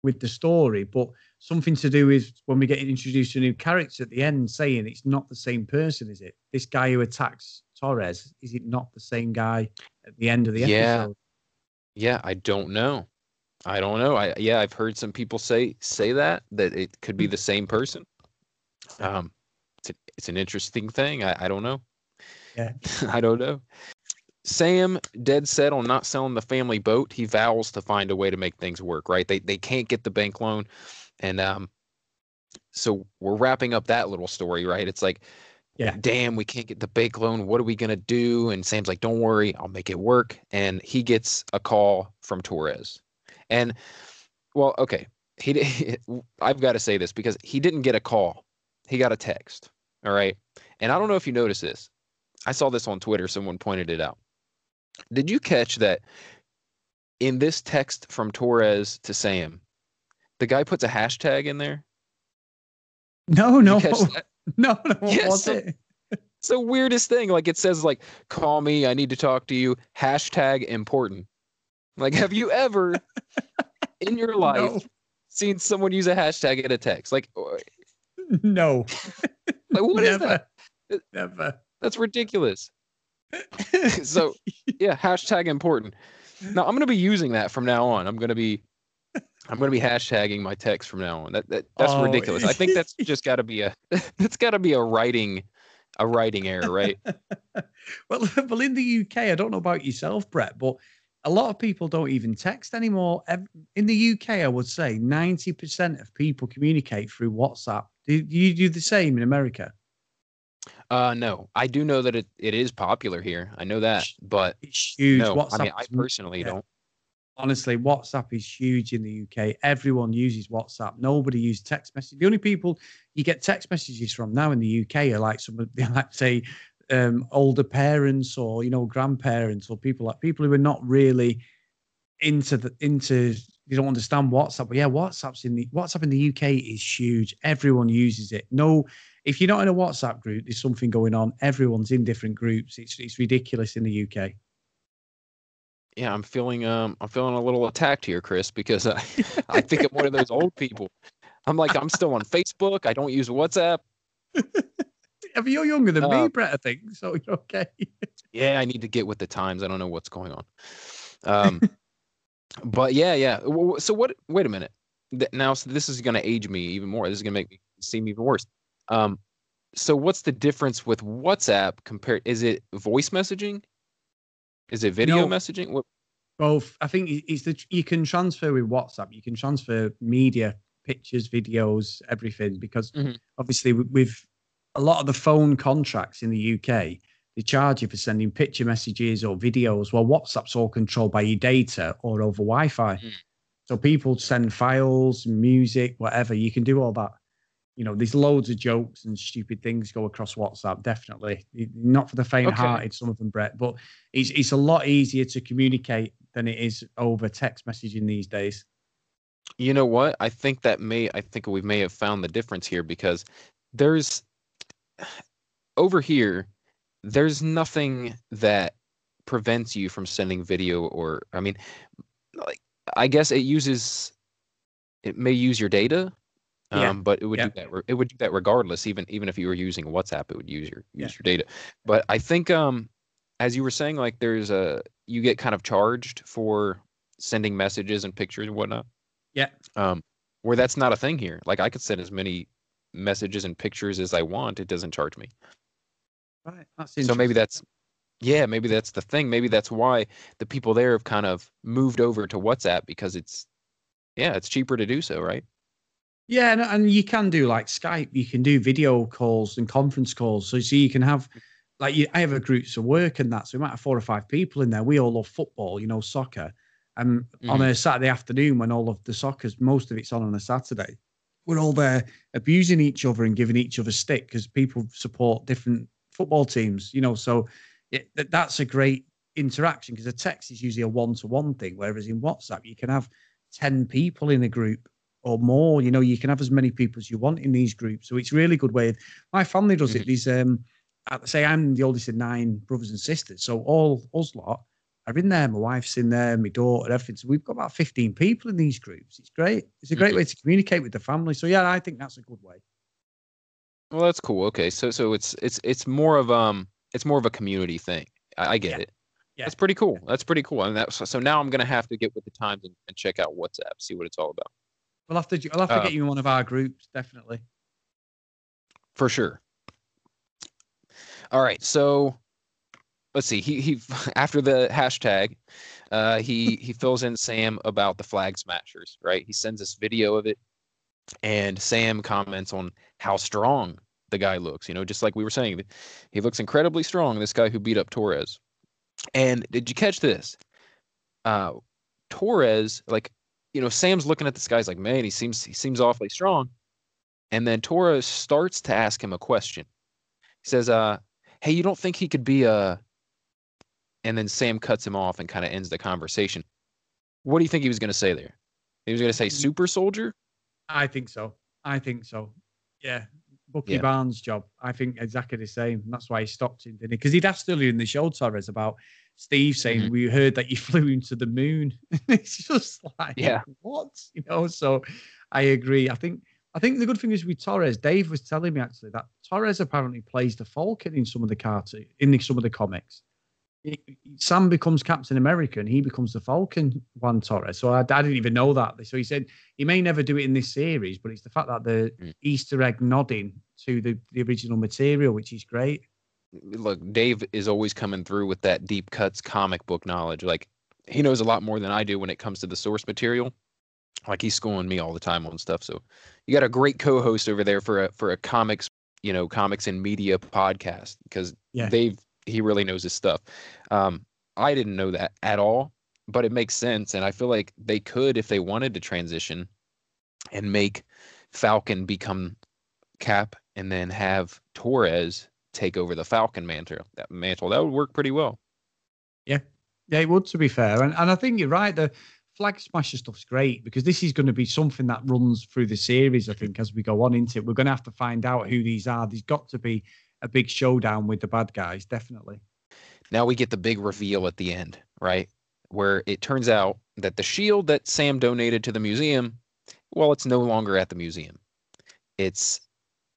with the story, but something to do with when we get introduced to a new character at the end, saying it's not the same person, is it? This guy who attacks Torres, is it not the same guy at the end of the Yeah. episode? Yeah, I don't know. I don't know. I yeah, I've heard some people say say that that it could be the same person. Um, it's a, it's an interesting thing. I, I don't know. Yeah. I don't know. Sam dead set on not selling the family boat. He vows to find a way to make things work. Right? They they can't get the bank loan, and um, so we're wrapping up that little story. Right? It's like Yeah. damn, we can't get the bank loan. What are we gonna do? And Sam's like, don't worry, I'll make it work. And he gets a call from Torres. And well, okay, he i've got to say this because he didn't get a call. He got a text. All right. And I don't know if you noticed this. I saw this on Twitter. Someone pointed it out. Did you catch that in this text from Torres to Sam, the guy puts a hashtag in there? No, no, you catch that? no, no. Yes, so- it? It's the weirdest thing. Like it says, like, call me, I need to talk to you. Hashtag important. Like, have you ever in your life No, seen someone use a hashtag in a text? Like, eh, no, like what is never, that? never. That's ridiculous. So yeah, hashtag important. Now I'm gonna be using that from now on. I'm gonna be I'm gonna be hashtagging my text from now on. That, that that's Oh, ridiculous. I think that's just gotta be a that's gotta be a writing a writing error, right? well, well, in the UK, I don't know about yourself, Brett, but a lot of people don't even text anymore. In the UK, I would say 90% of people communicate through WhatsApp. Do do you do the same in America? Uh no. I do know that it, it is popular here. I know that, but It's huge. no, WhatsApp, I mean I personally yeah. don't. Honestly, WhatsApp is huge in the UK. Everyone uses WhatsApp. Nobody uses text message. The only people you get text messages from now in the UK are like some like say um, older parents or you know grandparents or people like people who are not really into the into you don't understand WhatsApp. But yeah, WhatsApp's in the WhatsApp in the UK is huge. Everyone uses it. No, if you're not in a WhatsApp group, there's something going on. Everyone's in different groups. It's it's ridiculous in the UK. Yeah, I'm feeling um I'm feeling a little attacked here, Chris, because I, I think I'm one of those old people. I'm like I'm still on Facebook. I don't use WhatsApp. I mean, you're younger than Uh, me, Brett. I think so. You're okay. Yeah, I need to get with the times. I don't know what's going on. Um, but yeah, yeah. So what? Wait a minute. Now, so this is going to age me even more. This is going to make me seem even worse. Um, so what's the difference with WhatsApp compared? Is it voice messaging? Is it video No. messaging? What? Both. I think it's the you can transfer with WhatsApp. You can transfer media, pictures, videos, everything. Because Mhm. obviously, with a lot of the phone contracts in the UK, they charge you for sending picture messages or videos. Well, WhatsApp's all controlled by your data or over Wi-Fi. Mm. So people send files, music, whatever. You can do all that. You know, there's loads of jokes and stupid things go across WhatsApp. Definitely, not for the faint-hearted. Some of them, Brett, but it's it's a lot easier to communicate than it is over text messaging these days. You know what? I think that may. I think we may have found the difference here because there's over here. There's nothing that prevents you from sending video or I mean, like I guess it uses. It may use your data, um, Yeah, but it would yeah. do that. re- It would do that regardless. Even even if you were using WhatsApp, it would use your Yeah. use your data. But I think, um, as you were saying, like there's a you get kind of charged for sending messages and pictures and whatnot Yeah, um, where that's not a thing here. Like I could send as many messages and pictures as I want. It doesn't charge me. right. So maybe that's, yeah, maybe that's the thing. Maybe that's why the people there have kind of moved over to WhatsApp because it's, yeah, it's cheaper to do so, right? Yeah, and, and you can do like Skype. You can do video calls and conference calls. So, so you can have like you, I have a groups of work and that. So we might have four or five people in there. We all love football, you know, soccer. And on mm-hmm. a Saturday afternoon, when all of the soccer's most of it's on on a Saturday, we're all there abusing each other and giving each other stick because people support different football teams, you know. So it, that, that's a great interaction because a text is usually a one-to-one thing, whereas in WhatsApp you can have ten people in a group or more. You know, you can have as many people as you want in these groups. So it's a really good way. of My family does it. These um, say I'm the oldest of nine brothers and sisters. So all us lot, are in there. My wife's in there, my daughter, everything. So we've got about 15 people in these groups. It's great. It's a great mm-hmm. way to communicate with the family. So yeah, I think that's a good way. Well, that's cool. Okay, so so it's it's it's more of um it's more of a community thing. I, I get yeah. it. Yeah. That's pretty cool. That's pretty cool. And that's so now I'm gonna have to get with the times and, and check out WhatsApp, see what it's all about. We'll have to. I'll have to uh, get you in one of our groups, definitely. For sure. All right, so let's see. He he after the hashtag, uh, he he fills in Sam about the flag smashers. Right, he sends us video of it, and Sam comments on how strong the guy looks. You know, just like we were saying, he looks incredibly strong. This guy who beat up Torres. And did you catch this? Uh, Torres, like, you know, Sam's looking at this guy's like, man, he seems he seems awfully strong. And then Torres starts to ask him a question. He says, uh, hey, you don't think he could be a and then Sam cuts him off and kind of ends the conversation. What do you think he was going to say there? He was going to say mm. super soldier? I think so. I think so. Yeah. Bucky yeah. Barnes' job. I think exactly the same. That's why he stopped him, didn't he? Because he'd asked earlier in the show, Torres, about Steve saying, mm-hmm. We heard that you flew into the moon. it's just like, yeah, what? You know, so I agree. I think I think the good thing is with Torres, Dave was telling me actually that Torres apparently plays the Falcon in some of the cartoon in the, some of the comics. Sam becomes Captain America and he becomes the Falcon Juan Torres. So I, I, didn't even know that. So he said he may never do it in this series, but it's the fact that the mm. Easter egg nodding to the, the original material, which is great. Look, Dave is always coming through with that deep cuts comic book knowledge. Like he knows a lot more than I do when it comes to the source material. Like he's schooling me all the time on stuff. So you got a great co-host over there for a for a comics, you know, comics and media podcast because yeah. Dave he really knows his stuff. Um, I didn't know that at all, but it makes sense, and I feel like they could, if they wanted to transition, and make Falcon become Cap, and then have Torres take over the Falcon mantle. That mantle that would work pretty well. Yeah, yeah, it would. To be fair, and and I think you're right. The flag smasher stuff's great because this is going to be something that runs through the series. I think as we go on into it, we're going to have to find out who these are. There's got to be a big showdown with the bad guys, definitely. Now we get the big reveal at the end, right? Where it turns out that the shield that Sam donated to the museum, well, it's no longer at the museum. It's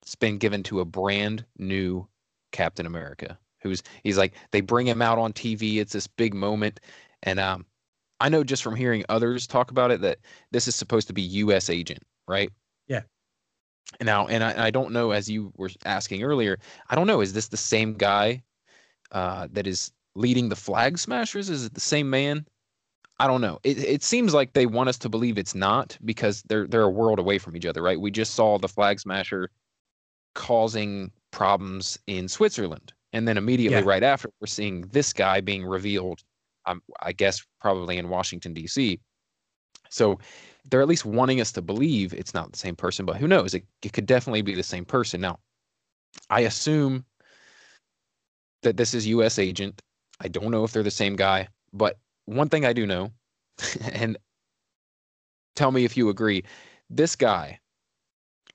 it's been given to a brand new Captain America who's he's like they bring him out on TV. It's this big moment, and um, I know just from hearing others talk about it that this is supposed to be U.S. agent, right? Yeah. Now, and I, I don't know, as you were asking earlier, I don't know, is this the same guy uh, that is leading the Flag Smashers? Is it the same man? I don't know. It, it seems like they want us to believe it's not because they're they're a world away from each other, right? We just saw the Flag Smasher causing problems in Switzerland, and then immediately yeah. right after, we're seeing this guy being revealed. Um, I guess probably in Washington D.C. So they're at least wanting us to believe it's not the same person, but who knows? It, it could definitely be the same person. Now, I assume that this is U.S. agent. I don't know if they're the same guy, but one thing I do know, and tell me if you agree, this guy,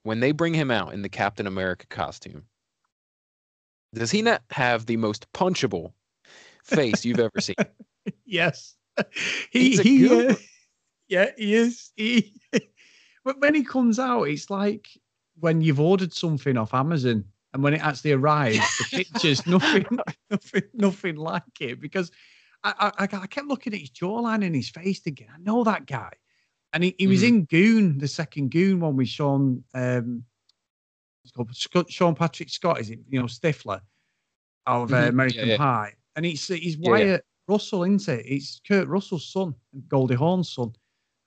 when they bring him out in the Captain America costume, does he not have the most punchable face you've ever seen? yes. He he uh, yeah, he is. He, but when he comes out, it's like when you've ordered something off Amazon and when it actually arrives, the picture's nothing, nothing, nothing like it. Because I, I, I, kept looking at his jawline and his face thinking, I know that guy. And he, he was mm. in Goon, the second Goon one with Sean, um, called Sean Patrick Scott, is it? You know, Stifler of uh, mm-hmm. American yeah, yeah. Pie. And it's, he's Wyatt yeah, Russell, isn't it? It's Kurt Russell's son, Goldie Hawn's son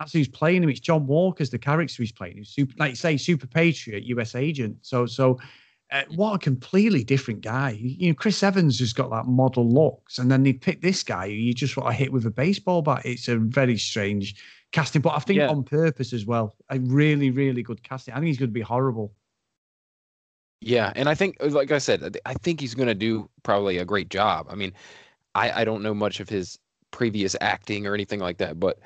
that's who's playing him. It's John Walker's the character he's playing. He's super, like you say, super patriot, U.S. agent. So, so uh, what a completely different guy. You know, Chris Evans has got that model looks, and then they pick this guy who you just want to hit with a baseball bat. It's a very strange casting, but I think yeah. on purpose as well. A really, really good casting. I think he's going to be horrible. Yeah, and I think, like I said, I think he's going to do probably a great job. I mean, I, I don't know much of his previous acting or anything like that, but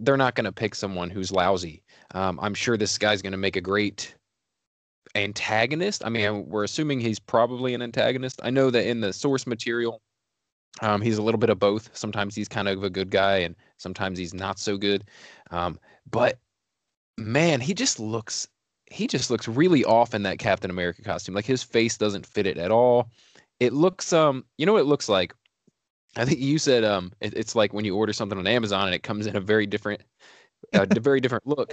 they're not going to pick someone who's lousy. Um, I'm sure this guy's going to make a great antagonist. I mean, we're assuming he's probably an antagonist. I know that in the source material, Um, he's a little bit of both. Sometimes he's kind of a good guy, and sometimes he's not so good. Um, but man, he just looks he just looks really off in that Captain America costume. Like his face doesn't fit it at all. It looks um, you know what it looks like. I think you said um, it, it's like when you order something on Amazon and it comes in a very different, a very different look.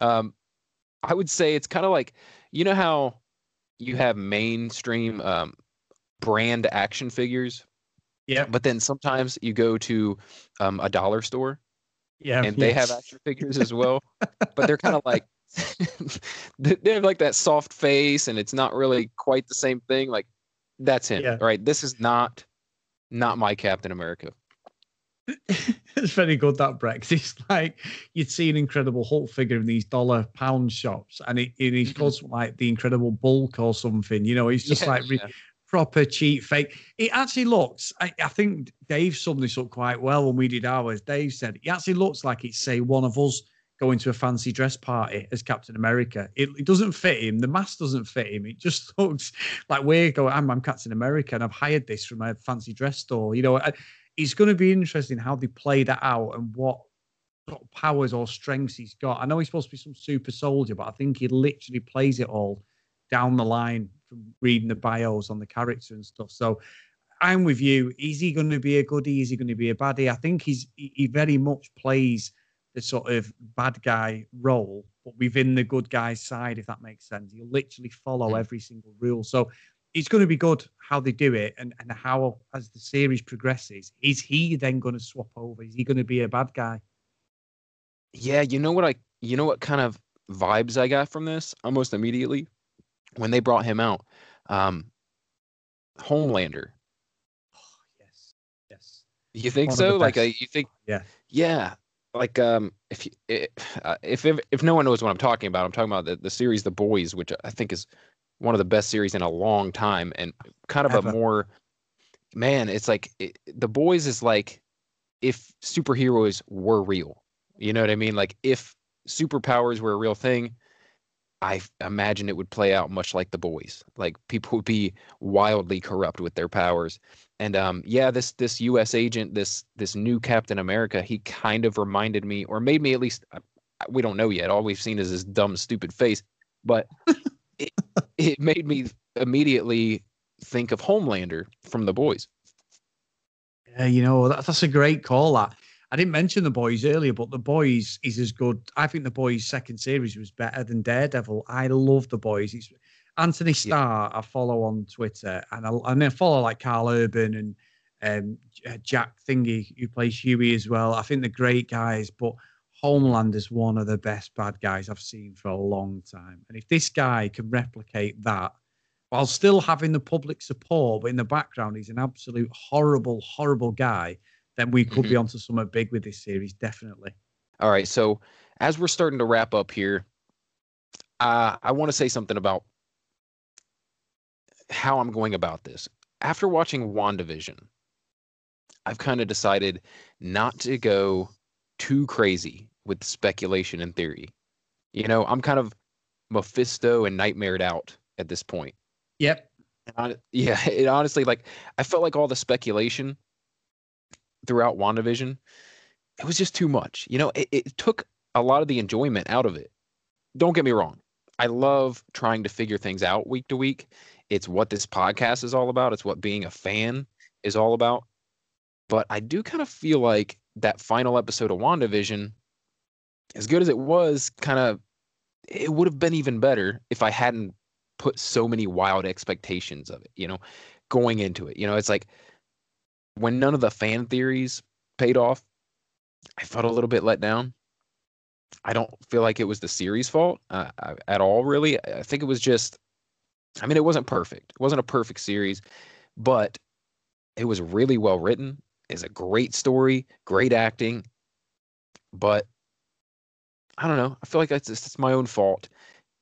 Um, I would say it's kind of like you know how you have mainstream um, brand action figures. Yeah. But then sometimes you go to um, a dollar store. Yeah. And they have action figures as well. but they're kind of like they have like that soft face and it's not really quite the same thing. Like that's him. Yeah. Right. This is not not my Captain America. it's very good that Brett. It's like you'd see an incredible Hulk figure in these dollar pound shops, and it, it he's called mm-hmm. like the Incredible Bulk or something. You know, he's just yeah, like re- yeah. proper cheap fake. It actually looks. I, I, think Dave summed this up quite well when we did ours. Dave said it actually looks like it's say one of us going to a fancy dress party as Captain America. It, it doesn't fit him. The mask doesn't fit him. It just looks like we're going. I'm, I'm Captain America, and I've hired this from a fancy dress store. You know. It's going to be interesting how they play that out and what sort of powers or strengths he's got. I know he's supposed to be some super soldier, but I think he literally plays it all down the line from reading the bios on the character and stuff. So I'm with you. Is he going to be a goodie? Is he going to be a baddie? I think he's he very much plays the sort of bad guy role, but within the good guy's side, if that makes sense. He'll literally follow mm. every single rule. So it's going to be good how they do it and, and how as the series progresses is he then going to swap over? Is he going to be a bad guy? Yeah you know what i you know what kind of vibes i got from this almost immediately? When they brought him out um homelander. Oh, yes. Yes. You think so? like uh, you think yeah. Yeah like um if you, uh, if if if no one knows what i'm talking about i'm talking about the, the series the boys which i think is one of the best series in a long time and kind of Ever. a more man it's like it, the boys is like if superheroes were real. You know what i mean? Like if superpowers were a real thing i imagine it would play out much like the boys. Like people would be wildly corrupt with their powers and um yeah this this us agent this this new captain america he kind of reminded me or made me at least we don't know yet all we've seen is his dumb stupid face but it, it made me immediately think of Homelander from The Boys. Yeah, you know that, that's a great call. That I didn't mention The Boys earlier, but The Boys is as good. I think The Boys' second series was better than Daredevil. I love The Boys. It's Anthony Starr. Yeah. I follow on Twitter, and I and I follow like Karl Urban and um, Jack Thingy who plays Huey as well. I think they're great guys, but Homeland is one of the best bad guys I've seen for a long time. And if this guy can replicate that while still having the public support, but in the background, he's an absolute horrible, horrible guy, then we could mm-hmm. be onto something big with this series, definitely. All right. So as we're starting to wrap up here, uh, I want to say something about how I'm going about this. After watching WandaVision, I've kind of decided not to go too crazy with speculation and theory. You know, I'm kind of Mephisto and nightmared out at this point. Yep. I, yeah, it honestly like I felt like all the speculation throughout WandaVision, it was just too much. You know, it, it took a lot of the enjoyment out of it. Don't get me wrong. I love trying to figure things out week to week. It's what this podcast is all about. It's what being a fan is all about. But I do kind of feel like that final episode of WandaVision, as good as it was, kind of it would have been even better if I hadn't put so many wild expectations of it, you know, going into it. You know, it's like when none of the fan theories paid off, I felt a little bit let down. I don't feel like it was the series' fault uh, at all, really. I think it was just, I mean, it wasn't perfect. It wasn't a perfect series, but it was really well written is a great story, great acting, but I don't know. I feel like it's, it's my own fault.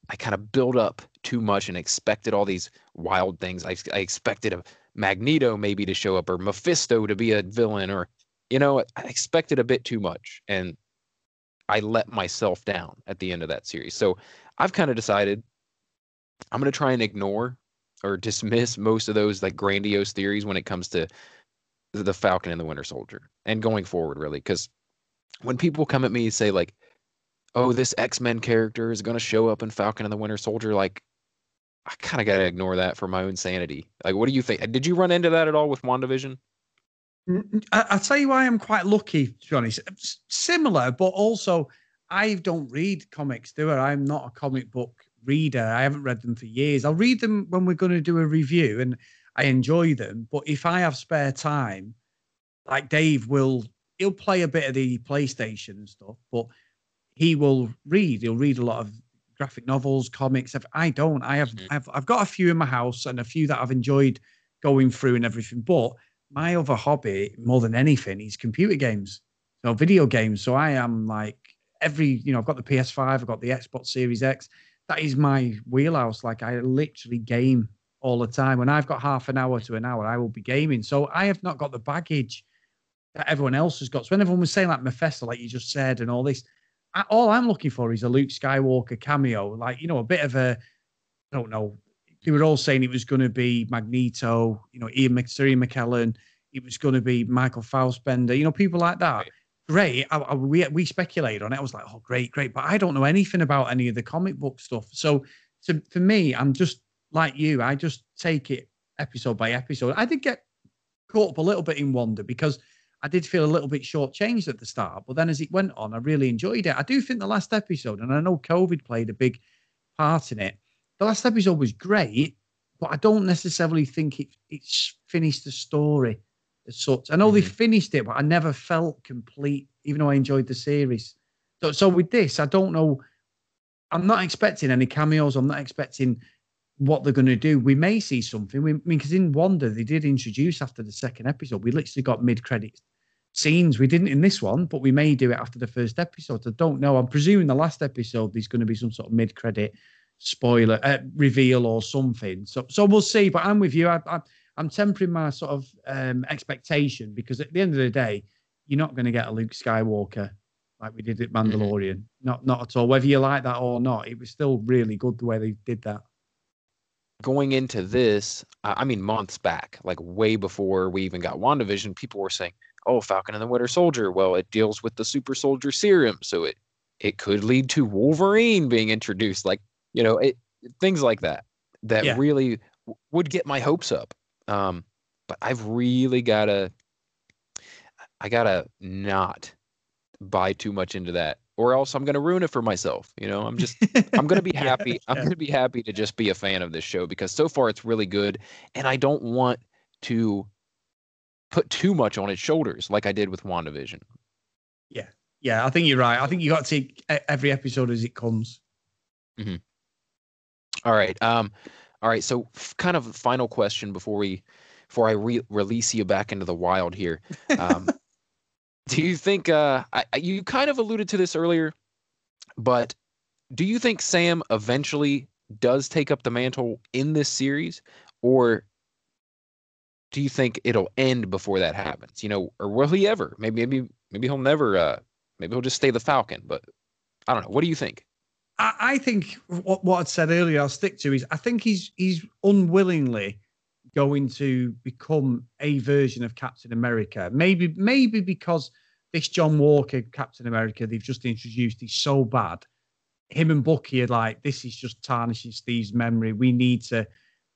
I kind of built up too much and expected all these wild things. I, I expected a Magneto maybe to show up or Mephisto to be a villain or, you know, I expected a bit too much and I let myself down at the end of that series. So I've kind of decided I'm going to try and ignore or dismiss most of those like grandiose theories when it comes to the Falcon and the Winter Soldier and going forward really cuz when people come at me and say like oh this X-Men character is going to show up in Falcon and the Winter Soldier like I kind of got to ignore that for my own sanity. Like what do you think? Did you run into that at all with WandaVision? I'll tell you why I'm quite lucky, Johnny. Similar, but also I don't read comics, do I? I'm not a comic book reader. I haven't read them for years. I'll read them when we're going to do a review and I enjoy them. But if I have spare time, like Dave will, he'll play a bit of the PlayStation and stuff, but he will read. He'll read a lot of graphic novels, comics. I don't. I have, mm-hmm. I've, I've got a few in my house and a few that I've enjoyed going through and everything. But my other hobby, more than anything, is computer games. So video games. So I am like every, you know, I've got the PS5, I've got the Xbox Series X. That is my wheelhouse. Like I literally game all the time. When I've got half an hour to an hour, I will be gaming. So I have not got the baggage that everyone else has got. So when everyone was saying like Mephisto, like you just said, and all this, I, all I'm looking for is a Luke Skywalker cameo, like you know, a bit of a, I don't know. They were all saying it was going to be Magneto, you know, Ian McStream McKellen. It was going to be Michael Fassbender, you know, people like that. Great. I, I, we we speculated on it. I was like, oh, great, great. But I don't know anything about any of the comic book stuff. So, to, for me, I'm just like you. I just take it episode by episode. I did get caught up a little bit in Wanda because I did feel a little bit shortchanged at the start. But then as it went on, I really enjoyed it. I do think the last episode, and I know COVID played a big part in it. The last episode was great, but I don't necessarily think it it's finished the story as such. I know mm-hmm. they finished it, but I never felt complete, even though I enjoyed the series. So, so with this, I don't know. I'm not expecting any cameos. I'm not expecting what they're going to do. We may see something. We, I mean, because in Wanda they did introduce after the second episode. We literally got mid-credit scenes. We didn't in this one, but we may do it after the first episode. I don't know. I'm presuming the last episode there's going to be some sort of mid-credit spoiler uh, reveal or something. So, so we'll see. But I'm with you. I, I, I'm tempering my sort of um, expectation because at the end of the day, you're not going to get a Luke Skywalker like we did at mm-hmm. Mandalorian. Mm-hmm. Not not at all. Whether you like that or not, it was still really good the way they did that. Going into this, I mean, months back, like way before we even got WandaVision, people were saying, "Oh, Falcon and the Winter Soldier. Well, it deals with the Super Soldier Serum, so it it could lead to Wolverine being introduced." Like you know, it things like that that yeah. really would get my hopes up. Um, but I've really gotta, I gotta not buy too much into that, or else I'm gonna ruin it for myself. You know, I'm just, I'm gonna be happy. yeah, I'm gonna be happy to just be a fan of this show because so far it's really good, and I don't want to put too much on its shoulders like I did with WandaVision. Yeah, yeah, I think you're right. I think you got to take every episode as it comes. Mm-hmm. All right. Um, all right, so f- kind of final question before we before I re- release you back into the wild here. Um, do you think uh, I, you kind of alluded to this earlier, but do you think Sam eventually does take up the mantle in this series, or do you think it'll end before that happens? You know, or will he ever? Maybe maybe maybe he'll never. Uh, maybe he'll just stay the Falcon. But I don't know. What do you think? I, I think what, what I'd said earlier, I'll stick to is I think he's he's unwillingly going to become a version of Captain America. Maybe maybe because this John Walker Captain America they've just introduced is so bad. Him and Bucky are like, this is just tarnishing Steve's memory. We need to,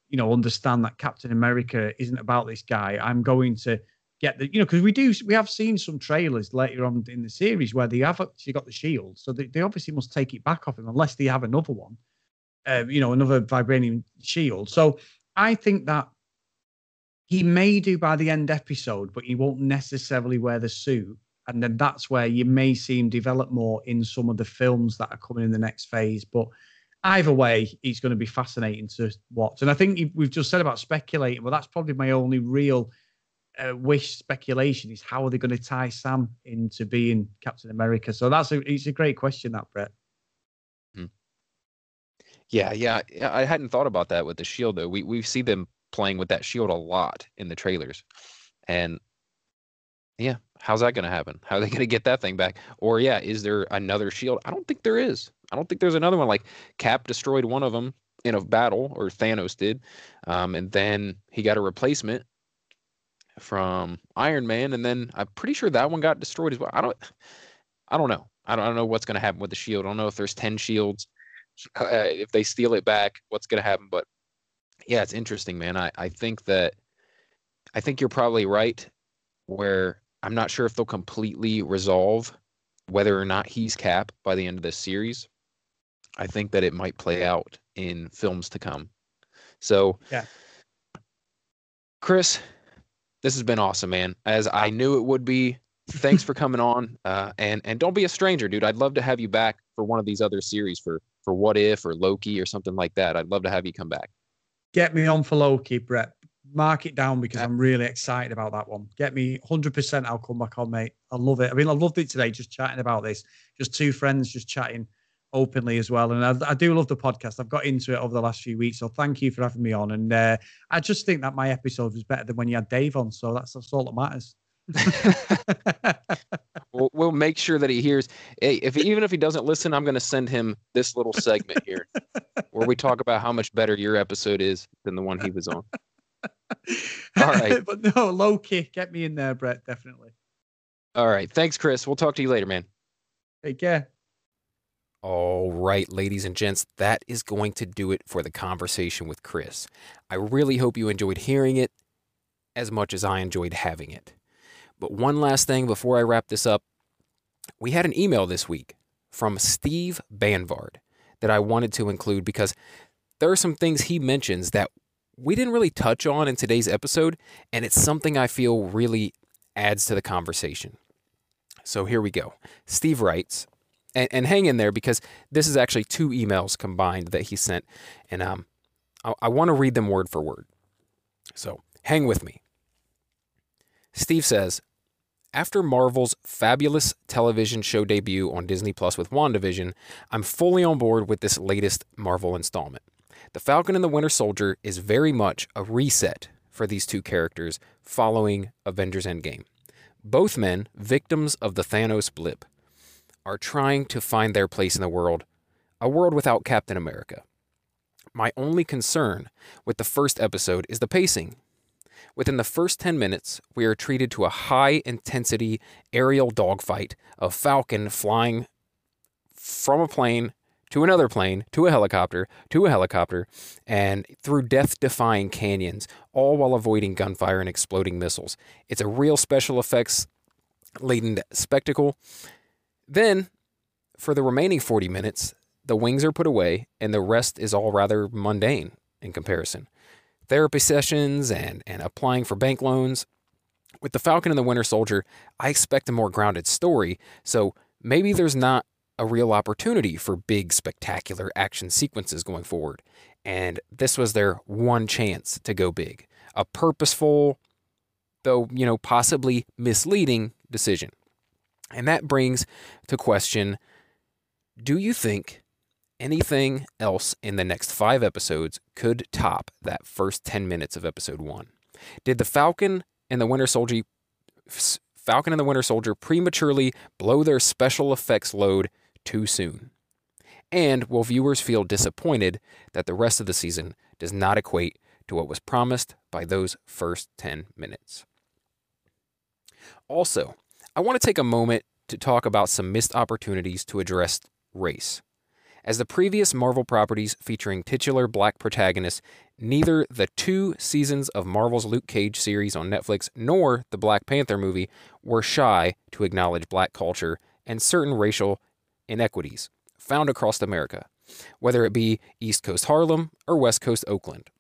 you know, understand that Captain America isn't about this guy. I'm going to get the you know because we do we have seen some trailers later on in the series where they have actually got the shield so they, they obviously must take it back off him unless they have another one um, you know another vibranium shield so i think that he may do by the end episode but he won't necessarily wear the suit and then that's where you may see him develop more in some of the films that are coming in the next phase but either way, it's going to be fascinating to watch. And I think we've just said about speculating, but that's probably my only real uh, wish speculation is how are they going to tie Sam into being Captain America? So that's a it's a great question, that Brett. Hmm. Yeah, yeah. I hadn't thought about that with the shield though. We we see them playing with that shield a lot in the trailers, and yeah, how's that going to happen? How are they going to get that thing back? Or yeah, is there another shield? I don't think there is. I don't think there's another one. Like Cap destroyed one of them in a battle, or Thanos did, um, and then he got a replacement from Iron Man, and then I'm pretty sure that one got destroyed as well. I don't, I don't know. I don't, I don't know what's going to happen with the shield. I don't know if there's ten shields. Uh, if they steal it back, what's going to happen? But yeah, it's interesting, man. I, I think that I think you're probably right. Where I'm not sure if they'll completely resolve whether or not he's Cap by the end of this series. I think that it might play out in films to come. So, yeah, Chris, this has been awesome, man. As I knew it would be. Thanks for coming on, uh, and and don't be a stranger, dude. I'd love to have you back for one of these other series for for What If or Loki or something like that. I'd love to have you come back. Get me on for Loki, Brett. Mark it down because I'm really excited about that one. Get me 100%. I'll come back on, mate. I love it. I mean, I loved it today just chatting about this. Just two friends just chatting openly as well. And I, I, do love the podcast. I've got into it over the last few weeks. So thank you for having me on. And uh, I just think that my episode was better than when you had Dave on. So that's, that's all that matters. we'll, we'll, make sure that he hears. Hey, if even if he doesn't listen, I'm going to send him this little segment here where we talk about how much better your episode is than the one he was on. All right, but no, Loki. Get me in there, Brett. Definitely. All right. Thanks, Chris. We'll talk to you later, man. Take care. All right, ladies and gents, that is going to do it for the conversation with Chris. I really hope you enjoyed hearing it as much as I enjoyed having it. But one last thing before I wrap this up we had an email this week from Steve Banvard that I wanted to include because there are some things he mentions that we didn't really touch on in today's episode, and it's something I feel really adds to the conversation. So here we go. Steve writes, and, and, hang in there because this is actually two emails combined that he sent, and um, I, I want to read them word for word. So hang with me. Steve says, after Marvel's fabulous television show debut on Disney Plus with WandaVision, I'm fully on board with this latest Marvel installment. The Falcon and the Winter Soldier is very much a reset for these two characters following Avengers Endgame. Both men, victims of the Thanos blip, are trying to find their place in the world, a world without Captain America. My only concern with the first episode is the pacing. Within the first 10 minutes, we are treated to a high intensity aerial dogfight of Falcon flying from a plane to another plane, to a helicopter, to a helicopter, and through death defying canyons, all while avoiding gunfire and exploding missiles. It's a real special effects laden spectacle. Then, for the remaining 40 minutes, the wings are put away, and the rest is all rather mundane in comparison. Therapy sessions and, and applying for bank loans. With The Falcon and the Winter Soldier, I expect a more grounded story, so maybe there's not a real opportunity for big, spectacular action sequences going forward. And this was their one chance to go big. A purposeful, though, you know, possibly misleading decision. And that brings to question do you think anything else in the next five episodes could top that first 10 minutes of episode one? Did the Falcon and the Winter Soldier Falcon and the Winter Soldier prematurely blow their special effects load too soon? And will viewers feel disappointed that the rest of the season does not equate to what was promised by those first 10 minutes? Also, I want to take a moment to talk about some missed opportunities to address race. As the previous Marvel properties featuring titular black protagonists, neither the two seasons of Marvel's Luke Cage series on Netflix nor the Black Panther movie were shy to acknowledge black culture and certain racial inequities found across America, whether it be East Coast Harlem or West Coast Oakland.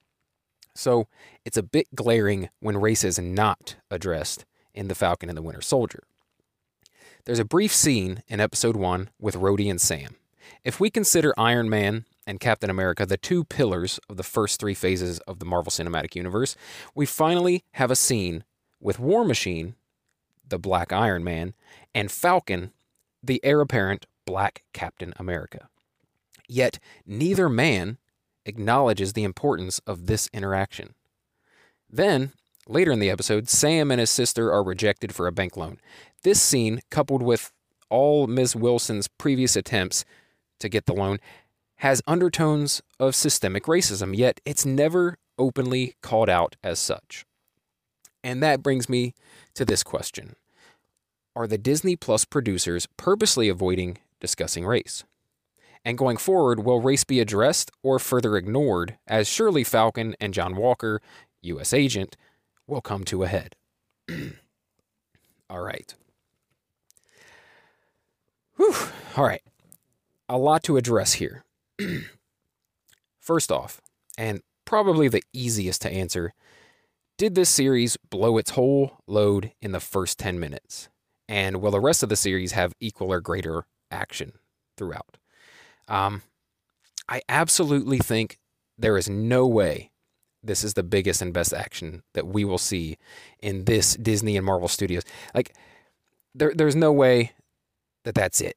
So it's a bit glaring when race is not addressed in The Falcon and the Winter Soldier. There's a brief scene in episode 1 with Rhodey and Sam. If we consider Iron Man and Captain America the two pillars of the first three phases of the Marvel Cinematic Universe, we finally have a scene with War Machine, the Black Iron Man, and Falcon, the heir apparent black Captain America. Yet neither man acknowledges the importance of this interaction. Then, later in the episode, Sam and his sister are rejected for a bank loan. This scene, coupled with all Ms. Wilson's previous attempts to get the loan, has undertones of systemic racism, yet it's never openly called out as such. And that brings me to this question Are the Disney Plus producers purposely avoiding discussing race? And going forward, will race be addressed or further ignored as surely Falcon and John Walker, U.S. agent, will come to a head? All right. Whew. All right. A lot to address here. First off, and probably the easiest to answer, did this series blow its whole load in the first 10 minutes? And will the rest of the series have equal or greater action throughout? Um, I absolutely think there is no way this is the biggest and best action that we will see in this Disney and Marvel Studios. Like, there, there's no way that that's it.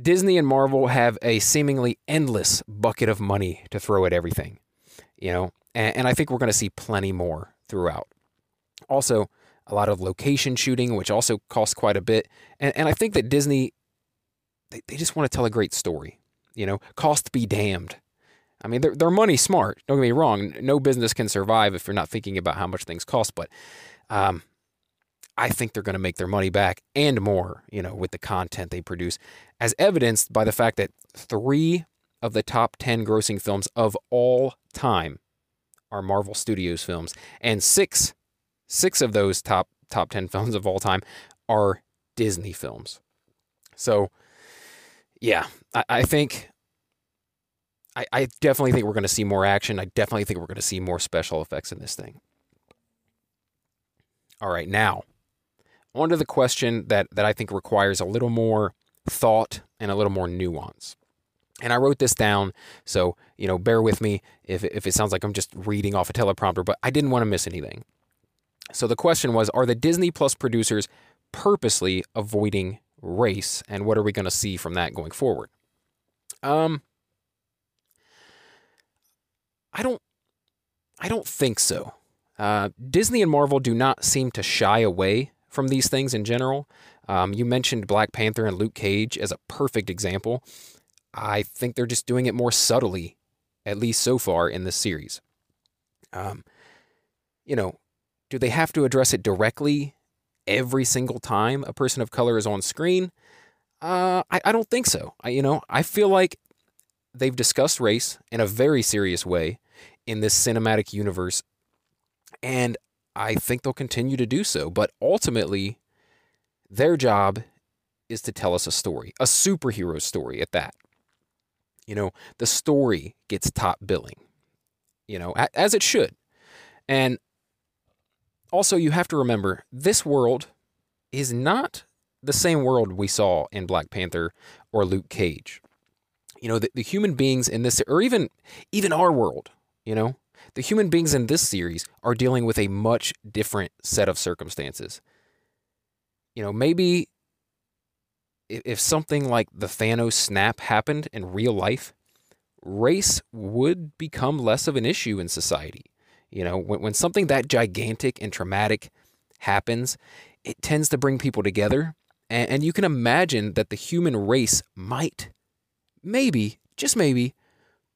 Disney and Marvel have a seemingly endless bucket of money to throw at everything, you know, and, and I think we're going to see plenty more throughout. Also, a lot of location shooting, which also costs quite a bit. And, and I think that Disney, they, they just want to tell a great story, you know, cost be damned. I mean, they're, they're money smart. Don't get me wrong. No business can survive if you're not thinking about how much things cost. But um, I think they're going to make their money back and more, you know, with the content they produce, as evidenced by the fact that three of the top 10 grossing films of all time are Marvel Studios films, and six six of those top top 10 films of all time are Disney films. So, yeah, I, I think I, I definitely think we're going to see more action. I definitely think we're going to see more special effects in this thing. All right, now on to the question that, that I think requires a little more thought and a little more nuance. And I wrote this down, so you know, bear with me if if it sounds like I'm just reading off a teleprompter, but I didn't want to miss anything. So the question was, are the Disney Plus producers purposely avoiding race, and what are we going to see from that going forward? Um, I don't, I don't think so. Uh, Disney and Marvel do not seem to shy away from these things in general. Um, you mentioned Black Panther and Luke Cage as a perfect example. I think they're just doing it more subtly, at least so far in this series. Um, you know, do they have to address it directly every single time a person of color is on screen? Uh, I, I don't think so. I, you know, I feel like they've discussed race in a very serious way in this cinematic universe, and I think they'll continue to do so. But ultimately, their job is to tell us a story, a superhero story at that. You know, the story gets top billing, you know, as it should. And also, you have to remember this world is not the same world we saw in Black Panther or Luke Cage. You know, the, the human beings in this, or even even our world, you know, the human beings in this series are dealing with a much different set of circumstances. You know, maybe if something like the Thanos snap happened in real life, race would become less of an issue in society. You know, when, when something that gigantic and traumatic happens, it tends to bring people together. And, and you can imagine that the human race might, maybe, just maybe,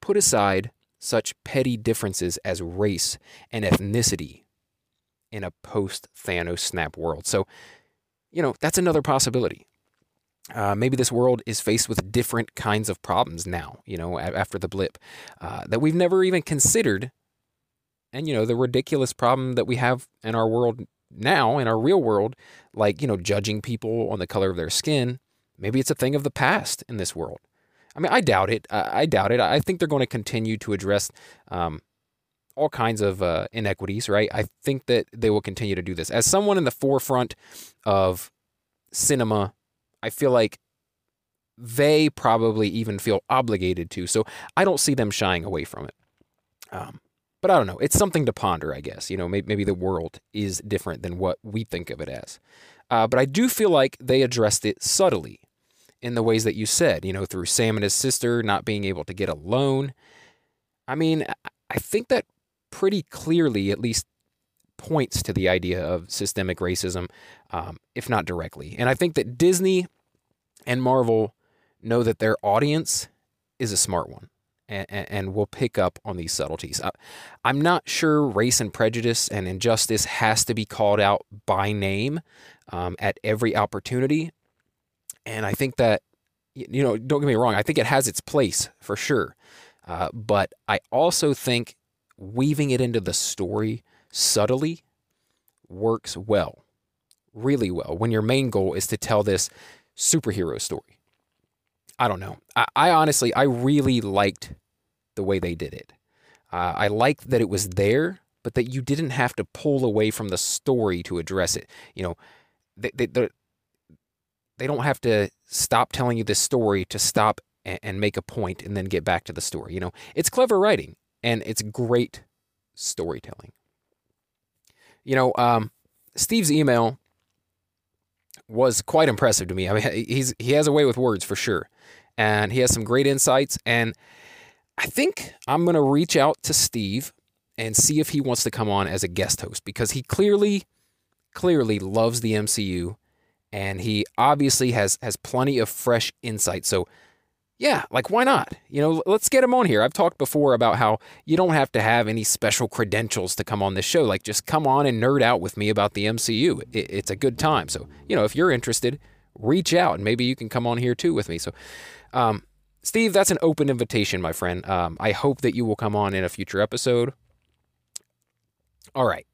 put aside such petty differences as race and ethnicity in a post Thanos snap world. So, you know, that's another possibility. Uh, maybe this world is faced with different kinds of problems now, you know, after the blip uh, that we've never even considered. And, you know, the ridiculous problem that we have in our world now, in our real world, like, you know, judging people on the color of their skin, maybe it's a thing of the past in this world. I mean, I doubt it. I doubt it. I think they're going to continue to address um, all kinds of uh, inequities, right? I think that they will continue to do this. As someone in the forefront of cinema, I feel like they probably even feel obligated to. So I don't see them shying away from it. Um, but I don't know. It's something to ponder, I guess. You know, maybe, maybe the world is different than what we think of it as. Uh, but I do feel like they addressed it subtly in the ways that you said, you know, through Sam and his sister not being able to get a loan. I mean, I think that pretty clearly, at least, points to the idea of systemic racism, um, if not directly. And I think that Disney and Marvel know that their audience is a smart one. and, and we'll pick up on these subtleties. I, I'm not sure race and prejudice and injustice has to be called out by name um, at every opportunity. And I think that, you know, don't get me wrong, I think it has its place for sure. Uh, but I also think weaving it into the story subtly works well, really well, when your main goal is to tell this superhero story. I don't know. I, I honestly, I really liked the way they did it. Uh, I liked that it was there, but that you didn't have to pull away from the story to address it. You know, they, they don't have to stop telling you this story to stop and, and make a point and then get back to the story. You know, it's clever writing and it's great storytelling. You know, um, Steve's email was quite impressive to me. I mean, he's he has a way with words for sure, and he has some great insights. And I think I'm going to reach out to Steve and see if he wants to come on as a guest host because he clearly, clearly loves the MCU, and he obviously has has plenty of fresh insight. So yeah, like why not? You know, let's get him on here. I've talked before about how you don't have to have any special credentials to come on this show. Like just come on and nerd out with me about the MCU. it's a good time. So, you know, if you're interested, reach out and maybe you can come on here too with me. So, um, Steve, that's an open invitation, my friend. Um, I hope that you will come on in a future episode. All right.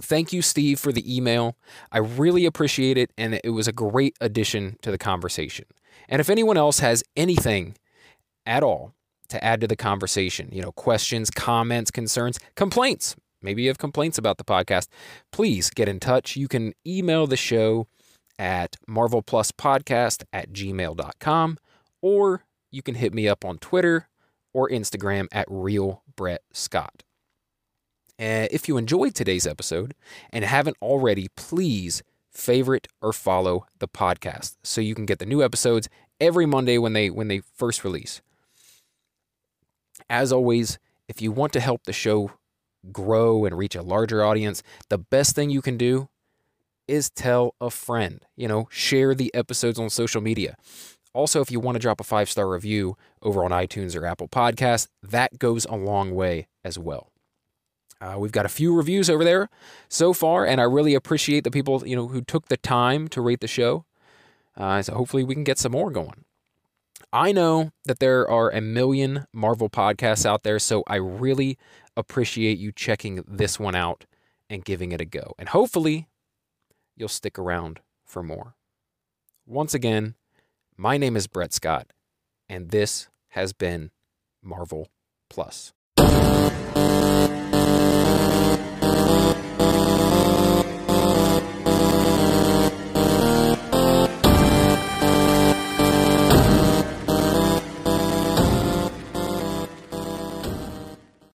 Thank you, Steve, for the email. I really appreciate it, and it was a great addition to the conversation. And if anyone else has anything at all to add to the conversation, you know, questions, comments, concerns, complaints, maybe you have complaints about the podcast, please get in touch. You can email the show at marvelpluspodcast at gmail.com or you can hit me up on Twitter or Instagram at Real Brett Scott. Uh, if you enjoyed today's episode and haven't already, please favorite or follow the podcast so you can get the new episodes every Monday when they when they first release. As always, if you want to help the show grow and reach a larger audience, the best thing you can do is tell a friend. You know, share the episodes on social media. Also, if you want to drop a five star review over on iTunes or Apple Podcasts, that goes a long way as well. Uh, we've got a few reviews over there so far, and I really appreciate the people you know who took the time to rate the show. Uh, so hopefully we can get some more going. I know that there are a million Marvel podcasts out there, so I really appreciate you checking this one out and giving it a go. And hopefully you'll stick around for more. Once again, my name is Brett Scott, and this has been Marvel Plus.